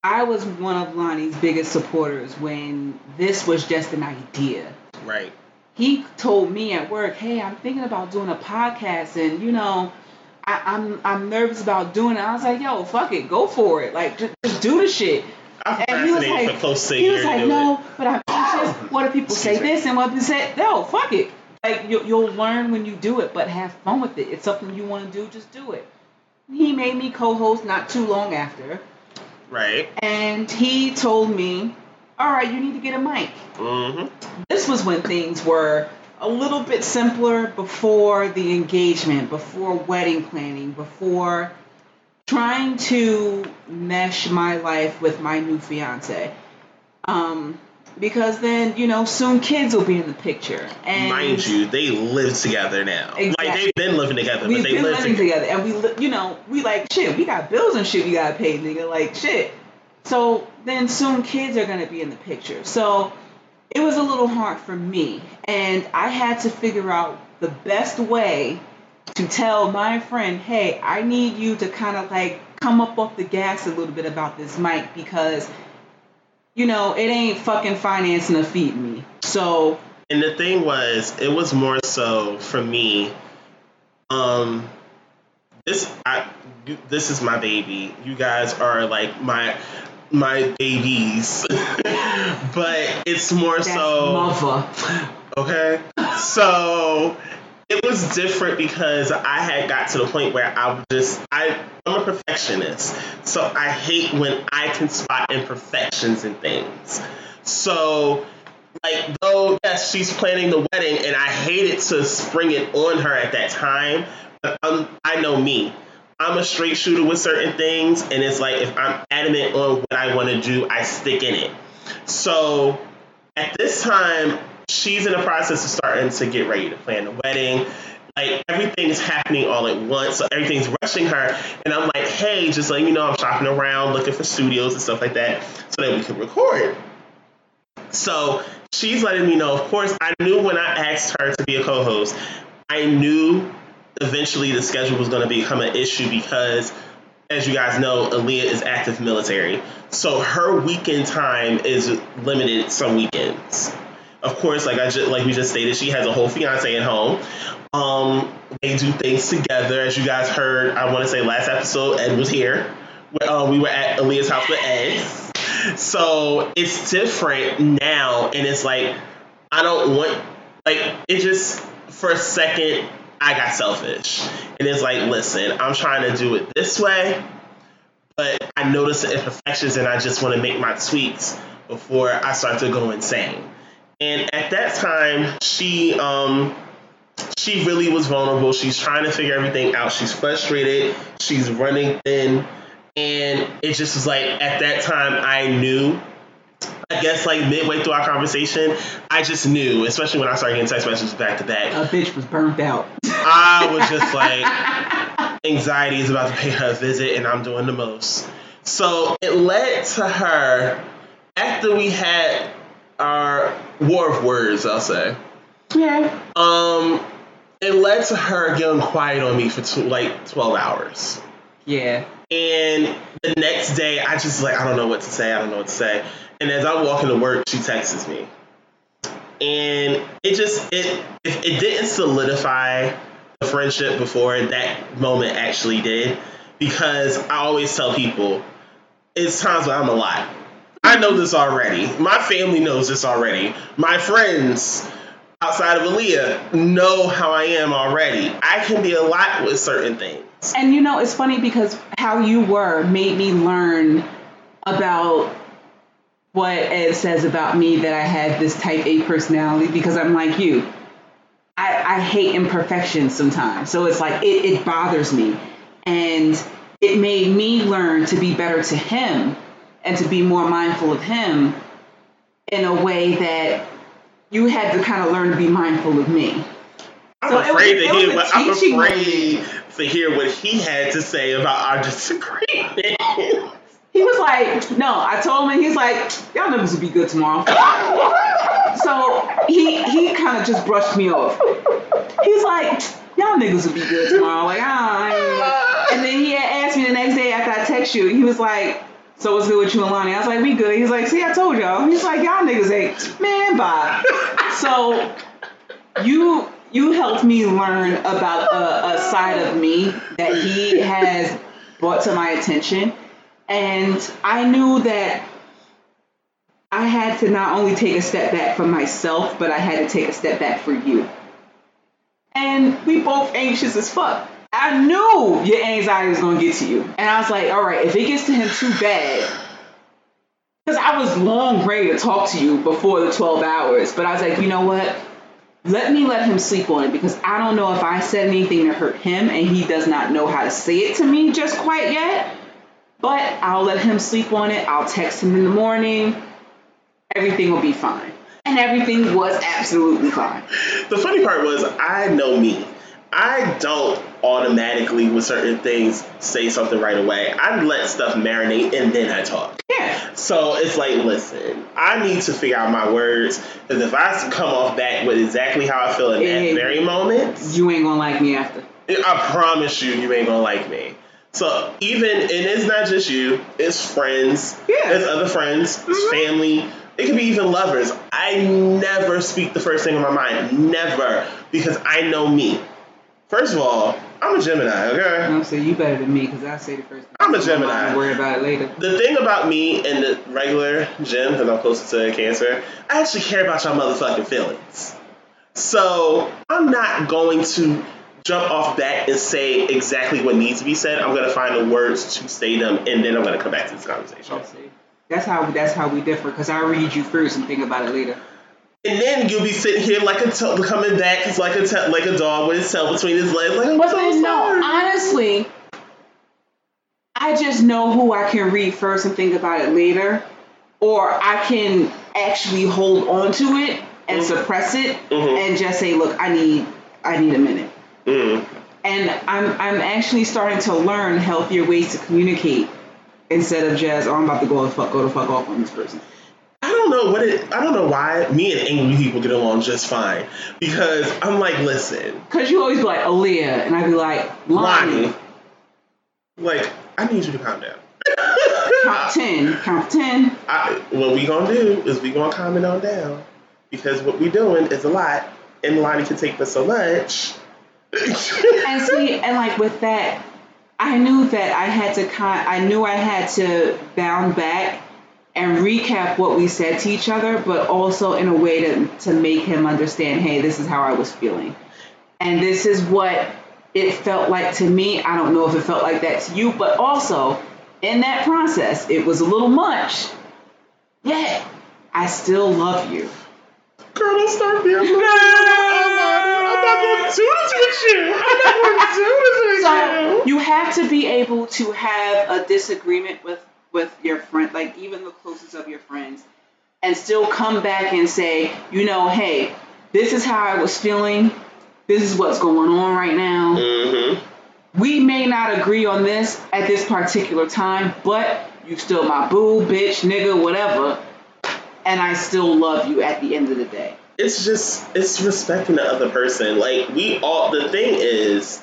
I was one of Lonnie's biggest supporters when this was just an idea Right. he told me at work, "Hey, I'm thinking about doing a podcast, and you know, I, I'm I'm nervous about doing it." I was like, "Yo, fuck it, go for it. Like, just, just do the shit." I've And he was like, for close to he was like, "No, it. but I'm anxious. What if people say me. this and what if people say no? Fuck it. Like, you, you'll learn when you do it, but have fun with it. It's something you want to do, just do it." He made me co-host not too long after, Right. and he told me, "All right, you need to get a mic." Mm-hmm. this was when things were a little bit simpler before the engagement, before wedding planning, before trying to mesh my life with my new fiance. Um, because then, you know, soon kids will be in the picture. And Mind you, they live together now. Exactly. Like they've been living together, we've but they been live living together. together, and we, li- you know, we like shit. We got bills and shit we gotta pay, nigga. Like shit. So then soon kids are gonna be in the picture. So it was a little hard for me, and I had to figure out the best way to tell my friend, hey, I need you to kind of like come up off the gas a little bit about this mic because, you know, it ain't fucking financing or feed me. So And the thing was, it was more so for me. Um, this I this is my baby. You guys are like my my babies, [laughs] but it's more that's so mother. okay. So it was different because I had got to the point where I just I I'm a perfectionist, so I hate when I can spot imperfections in things. So like though yes she's planning the wedding and i hated to spring it on her at that time but um, i know me. I'm a straight shooter with certain things and it's like if i'm adamant on what i want to do i stick in it. So at this time she's in the process of starting to get ready to plan the wedding like everything is happening all at once so everything's rushing her and i'm like hey just letting you know i'm shopping around looking for studios and stuff like that so that we can record so she's letting me know. Of course, I knew when I asked her to be a co-host, I knew eventually the schedule was going to become an issue because, as you guys know, Aaliyah is active military, so her weekend time is limited some weekends. Of course, like I just like we just stated, she has a whole fiance at home. Um, they do things together, as you guys heard. I want to say last episode, Ed was here. Uh, we were at Aaliyah's house with Ed, so it's different now, and it's like I don't want like it just for a second I got selfish, and it's like listen, I'm trying to do it this way, but I notice the imperfections, and I just want to make my tweaks before I start to go insane. And at that time, she um she really was vulnerable. She's trying to figure everything out. She's frustrated. She's running thin. And it just was like at that time I knew I guess like midway through our conversation, I just knew, especially when I started getting text messages back to back. A bitch was burnt out. I was just like, anxiety is about to pay her a visit, and I'm doing the most. So it led to her after we had our war of words, I'll say. Yeah. Um, it led to her getting quiet on me for tw- like 12 hours. Yeah. And the next day, I just like, I don't know what to say. I don't know what to say. And as I walk into work, she texts me. And it just, it, it, it didn't solidify the friendship before that moment actually did. Because I always tell people, it's times when I'm a lot. I know this already. My family knows this already. My friends outside of Aaliyah know how I am already. I can be a lot with certain things. And you know, it's funny because how you were made me learn about what Ed says about me that I had this type A personality because I'm like you. I, I hate imperfections sometimes. So it's like it, it bothers me. And it made me learn to be better to him and to be more mindful of him in a way that you had to kind of learn to be mindful of me. I'm So afraid was- to hear what I'm afraid to hear what he had to say about our disagreement. [laughs] He was like, no, I told him, he's like, y'all niggas will be good tomorrow. [laughs] so he he kind of just brushed me off. He's like, y'all niggas will be good tomorrow. Like, ah. And then he had asked me the next day after I text you. He was like, so what's good with you and Lonnie? I was like, we good. He's like, see, I told y'all. He's like, y'all niggas ain't, man, bye. [laughs] so you you helped me learn about a, a side of me that he has brought to my attention and I knew that I had to not only take a step back for myself, but I had to take a step back for you. And we both anxious as fuck. I knew your anxiety was gonna get to you. And I was like, all right, if it gets to him too bad, because I was long ready to talk to you before the 12 hours, but I was like, you know what? Let me let him sleep on it because I don't know if I said anything to hurt him and he does not know how to say it to me just quite yet. But I'll let him sleep on it. I'll text him in the morning. Everything will be fine. And everything was absolutely fine. the funny part was, I know me. I don't automatically, with certain things, say something right away. I let stuff marinate and then I talk. Yeah. So it's like, listen, I need to figure out my words because if I come off back with exactly how I feel in that very moment, You ain't gonna like me after. I promise you, you ain't gonna like me. So even and it's not just you, it's friends, Yeah. it's other friends, it's Mhm. family. It could be even lovers. I never speak the first thing in my mind, never, because I know me. First of all, I'm a Gemini. Okay. I'm saying you better than me because I say the first thing. I'm a on my mind Gemini. Worry about it later. The thing about me and the regular Gem, because I'm closer to Cancer, I actually care about your motherfucking feelings. So I'm not going to jump off that and say exactly what needs to be said. I'm gonna find the words to say them, and then I'm gonna come back to this conversation. That's how that's how we differ because I read you first and think about it later. And then you'll be sitting here like a t- coming back, it's like a t- like a dog with his tail between his legs. Like But so then no, honestly, I just know who I can read first and think about it later, or I can actually hold on to it and Mhm. suppress it Mhm. and just say, look, I need I need a minute. Mm. And I'm I'm actually starting to learn healthier ways to communicate instead of just, oh, I'm about to go the fuck go to fuck off on this person. I don't know what it. I don't know why me and angry people get along just fine because I'm like, listen, Cause you always be like Aaliyah, and I'd be like Lonnie. Lonnie, like I need you to calm down. Count [laughs] ten, count ten. I, what we gonna do is we gonna calm it on down. because what we doing is a lot, and Lonnie can take but so much. [laughs] and see, and like with that, I knew that I had to kind. I knew I had to bound back and recap what we said to each other, but also in a way to to make him understand. Hey, this is how I was feeling, and this is what it felt like to me. I don't know if it felt like that to you, but also in that process, it was a little much. Yet, I still love you. Girl, don't start me. I'm not going to do this with you. I'm not going to do this with so, you. You have to be able to have a disagreement with with your friend, like even the closest of your friends, and still come back and say, you know, hey, this is how I was feeling. This is what's going on right now. Mm-hmm. We may not agree on this at this particular time, but you still my boo, bitch, nigga, whatever and I still love you at the end of the day. It's just it's respecting the other person. Like we all the thing is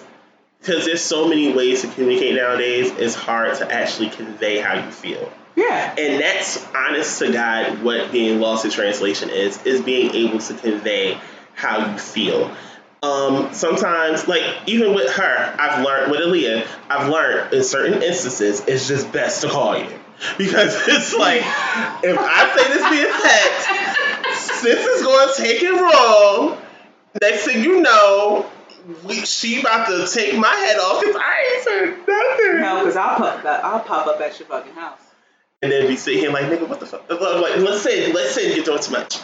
because there's so many ways to communicate nowadays, it's hard to actually convey how you feel. Yeah. And that's honest to God what being lost in translation is, is being able to convey how you feel. Um, sometimes, like even with her, I've learned with Aaliyah, I've learned in certain instances, it's just best to call you because [laughs] it's like if I say this via text, sis is going to take it wrong. Next thing you know, we, she about to take my head off because I ain't said nothing. No, because I'll pop I'll pop up at your fucking house. And then be sitting here like, nigga, what the fuck? Like, let's say, let's say you're doing too much,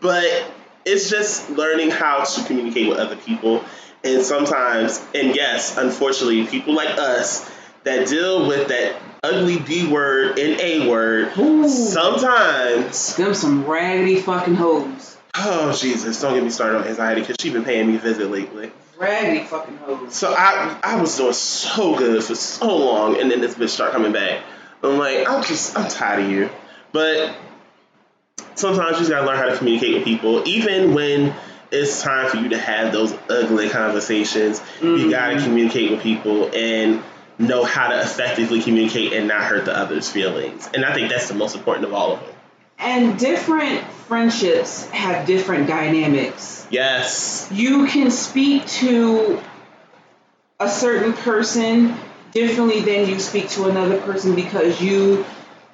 but it's just learning how to communicate with other people. And sometimes, and yes, unfortunately, people like us that deal with that ugly B word and A word. Ooh. Sometimes them some raggedy fucking hoes. Oh Jesus! Don't get me started on anxiety because she been paying me a visit lately. Raggedy fucking hoes. So I I was doing so good for so long, and then this bitch start coming back. I'm like, I'm just I'm tired of you. But sometimes you just gotta learn how to communicate with people, even when it's time for you to have those ugly conversations. Mm-hmm. You gotta communicate with people and know how to effectively communicate and not hurt the other's feelings. And I think that's the most important of all of them. And different friendships have different dynamics. Yes. You can speak to a certain person differently than you speak to another person because you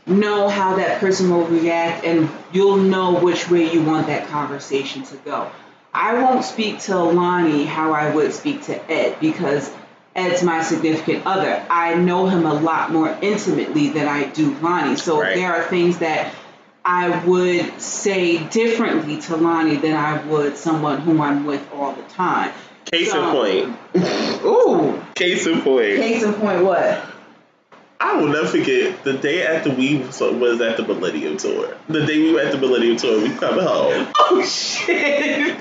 know how that person will react and you'll know which way you want that conversation to go. I won't speak to Lonnie how I would speak to Ed because Ed's my significant other. I know him a lot more intimately than I do Lonnie. So right. there are things that I would say differently to Lonnie than I would someone whom I'm with all the time. Case so, in point. [laughs] Ooh. Case in point. Case in point what? I will never forget the day after we was at the Millennium Tour. The day we were at the Millennium Tour, we coming home. Oh shit! [laughs] and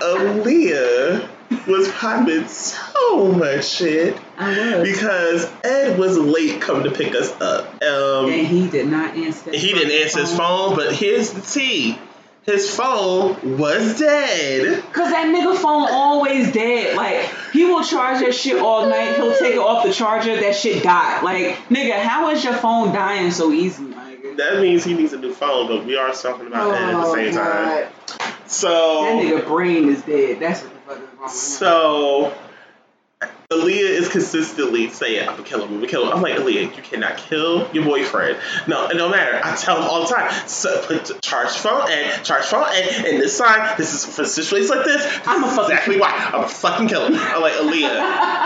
Aaliyah was popping so much shit. I was. Because Ed was late coming to pick us up. Um, and he did not answer He didn't answer phone. his phone, but here's the tea. His phone was dead. Cause that nigga phone always dead. Like he will charge that shit all night. He'll take it off the charger. That shit died. Like nigga, how is your phone dying so easy? That means he needs a new phone. But we are talking about oh, that at the oh, same God. time. So that nigga brain is dead. That's what so Aaliyah is consistently saying, I'm gonna kill him, I'm gonna kill him. I'm like, Aaliyah, you cannot kill your boyfriend. No, it don't matter. I tell him all the time, so put charge phone and charge phone and, and this sign, this is for situations like this. I'm a exactly why. I'm gonna fucking kill him. I'm like, Aaliyah,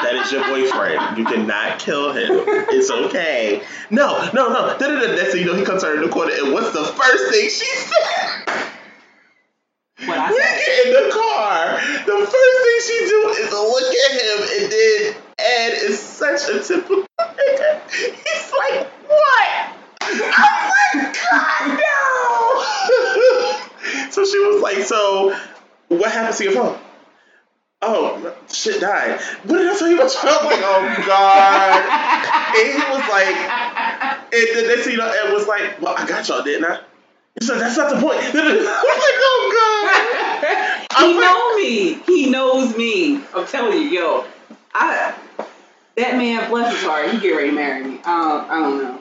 that is your boyfriend. You cannot kill him. It's okay. No, no, no. Da, da, da. That's so you know he comes out in the corner and what's the first thing she said? What I we get in the car. The first thing she do is look at him, and then Ed is such a typical. [laughs] He's like, "What?" I was like, "God no!" [laughs] so she was like, "So, what happened to your phone?" Oh, shit died. What did I tell you about your phone? I'm like, oh god. [laughs] and he was like, and then next thing you know, Ed was like, well, I got y'all, didn't I? So that's not the point. [laughs] I'm like, oh god. he know me. He knows me. I'm telling you, yo. I that man, bless his heart, he get ready to marry me. Um, I don't know.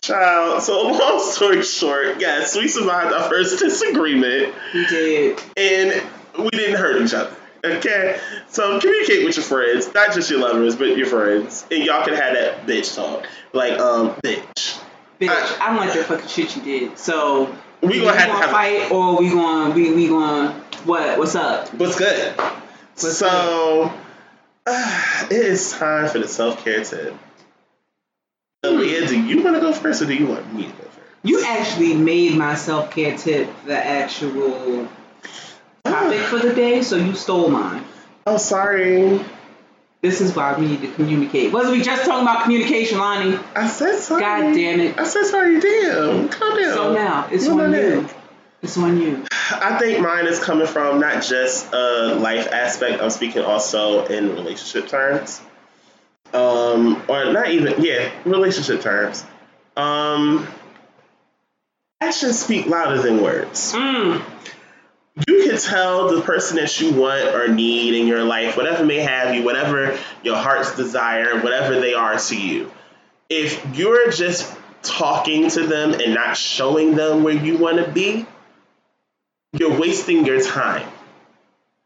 Child. So [laughs] long story short, yes, we survived our first disagreement. We did. And we didn't hurt each other. Okay? So communicate with your friends, not just your lovers, but your friends. And y'all can have that bitch talk. Like, um, bitch. Bitch, I, I don't like that fucking shit you did. So we gonna have gonna to have fight or we gonna we we gonna what what's up? What's good? What's so uh, [sighs] it is time for the self care tip. Aaliyah, do you want to go first, or do you want me to go first? You actually made my self care tip the actual topic for the day, so you stole mine. Oh, sorry. This is why we need to communicate. Wasn't we just talking about communication, Lonnie? I said sorry. God damn it. I said sorry. Damn. Calm down. So now it's You know on that. you. It's on you. I think mine is coming from not just a life aspect. I'm speaking also in relationship terms, um, or not even yeah, relationship terms. Um, actions speak louder than words. Mm. You can tell the person that you want or need in your life, whatever may have you, whatever your heart's desire, whatever they are to you. If you're just talking to them and not showing them where you want to be, you're wasting your time.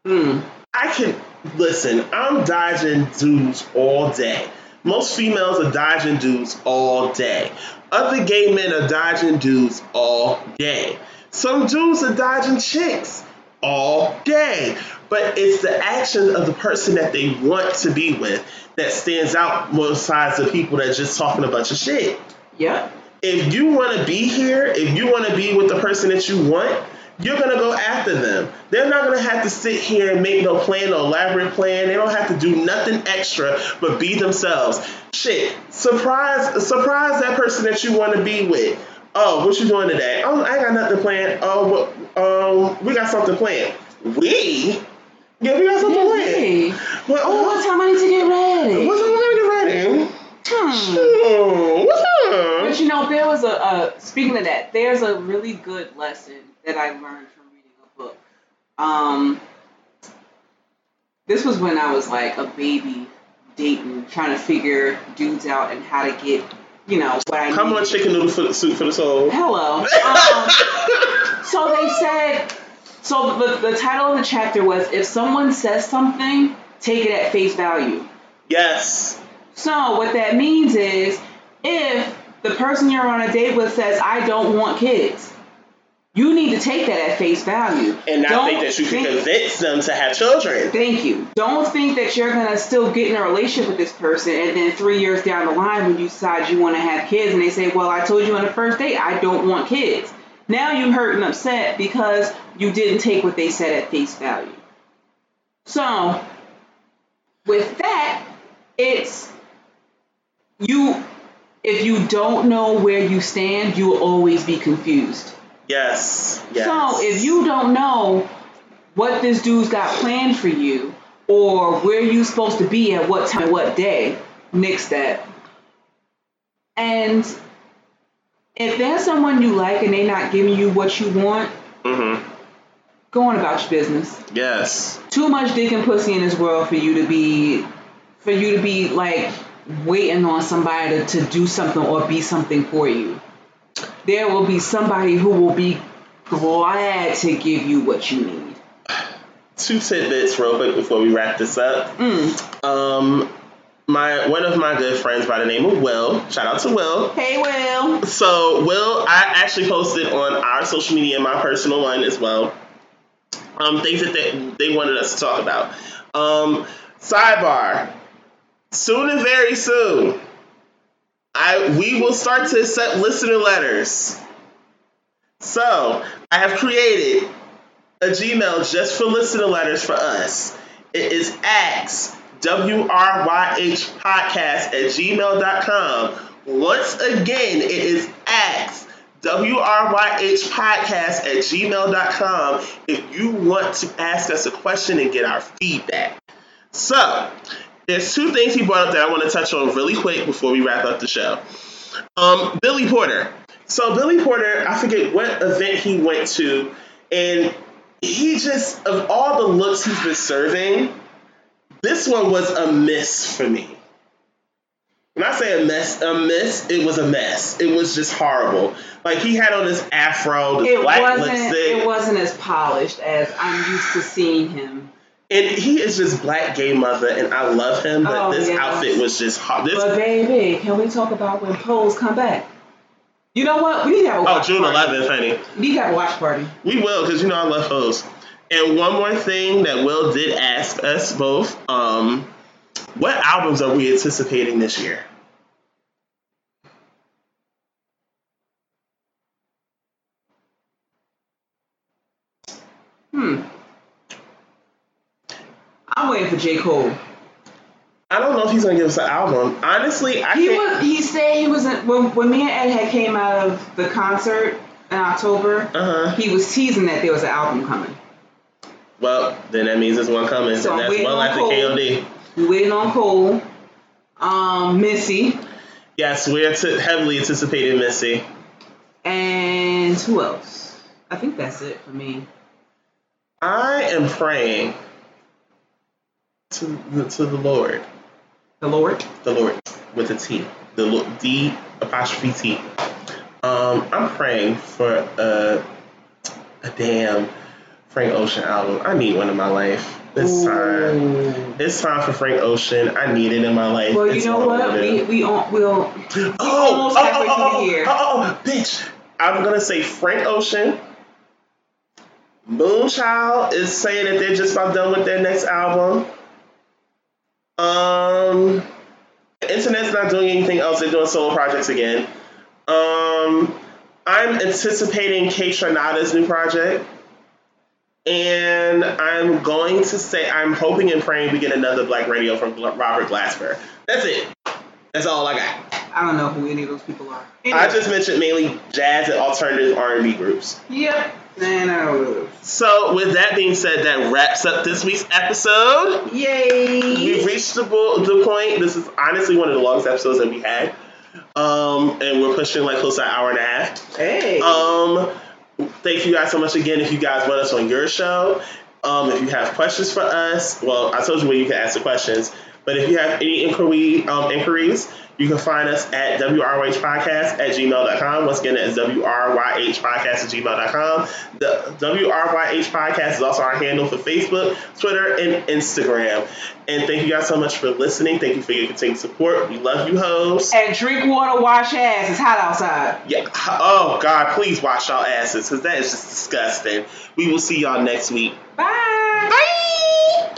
Mm. I can listen. I'm dodging dudes all day. Most females are dodging dudes all day. Other gay men are dodging dudes all day. Some dudes are dodging chicks all day. But it's the action of the person that they want to be with that stands out more besides the people that just talking a bunch of shit Yeah. if you want to be here, if you want to be with the person that you want, you're gonna go after them. They're not gonna have to sit here and make no plan, no elaborate plan. They don't have to do nothing extra but be themselves. Shit, surprise, surprise that person that you want to be with. Oh, what you doing today? Oh, I got nothing planned. Oh, what, um, we got something planned. We? Yeah, we got something planned. Hey. Well, Oh, what time I need to get ready? What's up? We're gonna get ready. Hmm. What's up? But you know, there was a uh, speaking of that, there's a really good lesson that I learned from reading a book. Um, this was when I was like a baby dating, trying to figure dudes out and how to get, you know, what I Come on, needed. chicken noodle for, soup for the soul. Hello. [laughs] Um, so they said, so the, the title of the chapter was if someone says something, take it at face value. yes. So what that means is if the person you're on a date with says, I don't want kids, you need to take that at face value. And not Don't think that you can think- convince them to have children. Thank you. Don't think that you're gonna still get in a relationship with this person and then three years down the line when you decide you wanna have kids and they say, Well, I told you on the first date I don't want kids. Now you're hurt and upset because you didn't take what they said at face value. So with that, it's you if you don't know where you stand, you will always be confused. Yes. Yes. So if you don't know what this dude's got planned for you or where you're supposed to be at what time, what day, nix that. And if there's someone you like and they're not giving you what you want, Mm-hmm. go on about your business. Yes. Too much dick and pussy in this world for you to be, for you to be like waiting on somebody to, to do something or be something for you. There will be somebody who will be glad to give you what you need. Two tidbits real quick before we wrap this up. Mm. Um, my one of my good friends by the name of Will. Shout out to Will. Hey, Will. So Will, I actually posted on our social media, and my personal one as well. Um, things that they, they wanted us to talk about. Um, sidebar. Soon and very soon, I we will start to accept listener letters. So I have created a Gmail just for listener letters for us. It is ax W-R-Y-H podcast at gmail.com. Once again, it is ax W-R-Y-H podcast at gmail.com if you want to ask us a question and get our feedback. So, there's two things he brought up that I want to touch on really quick before we wrap up the show. Um, Billy Porter. So Billy Porter, I forget what event he went to, and he just of all the looks he's been serving, this one was a miss for me. When I say a mess, a mess, it was a mess. It was just horrible. Like he had on this afro, this It black wasn't. lipstick, It wasn't as polished as I'm used to seeing him. And he is just black gay mother, and I love him. But Oh, this outfit was just hot. This But baby, can we talk about when Pose come back? You know what? We need to have a oh watch June party. 11th, honey. We need to have a watch party. We will, because you know I love hoes. And one more thing that Will did ask us both, um, what albums are we anticipating this year? Hmm. I'm waiting for J. Cole. I don't know if he's gonna give us an album. Honestly, I He can't. was. He said he was in, when when me and Ed had came out of the concert in October. Uh huh. He was teasing that there was an album coming. Well, then that means there's one coming, So and I'm that's well after Cole. KOD. We waiting on Cole. Um, Missy, Yes, we're ant- heavily anticipating Missy. and who else? I think that's it for me. I am praying to the, to the Lord, The Lord. the Lord with a T, the D apostrophe T. Um, I'm praying for a a damn Frank Ocean album. I need one in my life. It's time. It's time for Frank Ocean. I need it in my life. Well, you It's know what? We we on we'll Oh, almost oh, halfway oh, through the oh, year. Oh, oh, oh, bitch. I'm gonna say Frank Ocean. Moonchild is saying that they're just about done with their next album. Um, the internet's not doing anything else. They're doing solo projects again. Um, I'm anticipating Kaytranada's new project. And I'm going to say I'm hoping and praying we get another Black Radio from Robert Glasper. That's it. That's all I got. I don't know who any of those people are. I just mentioned mainly jazz and alternative R&B groups. Yep. I. So, with that being said, that wraps up this week's episode. Yay! We've reached the, the point. This is honestly one of the longest episodes that we had. Um, and we're pushing like close to an hour and a half. Hey. Um, thank you guys so much again. If you guys want us on your show, um, if you have questions for us, well, I told you where you can ask the questions. But if you have any inquiry um, inquiries, you can find us at WRYHpodcast at gmail.com. Once again, that's WRYHpodcast at gmail.com. The WRYH podcast is also our handle for Facebook, Twitter, and Instagram. And thank you guys so much for listening. Thank you for your continued support. We love you, hoes. and drink water, wash ass. It's hot outside. Yeah. Oh God, please wash y'all asses because that is just disgusting. We will see y'all next week. Bye. Bye.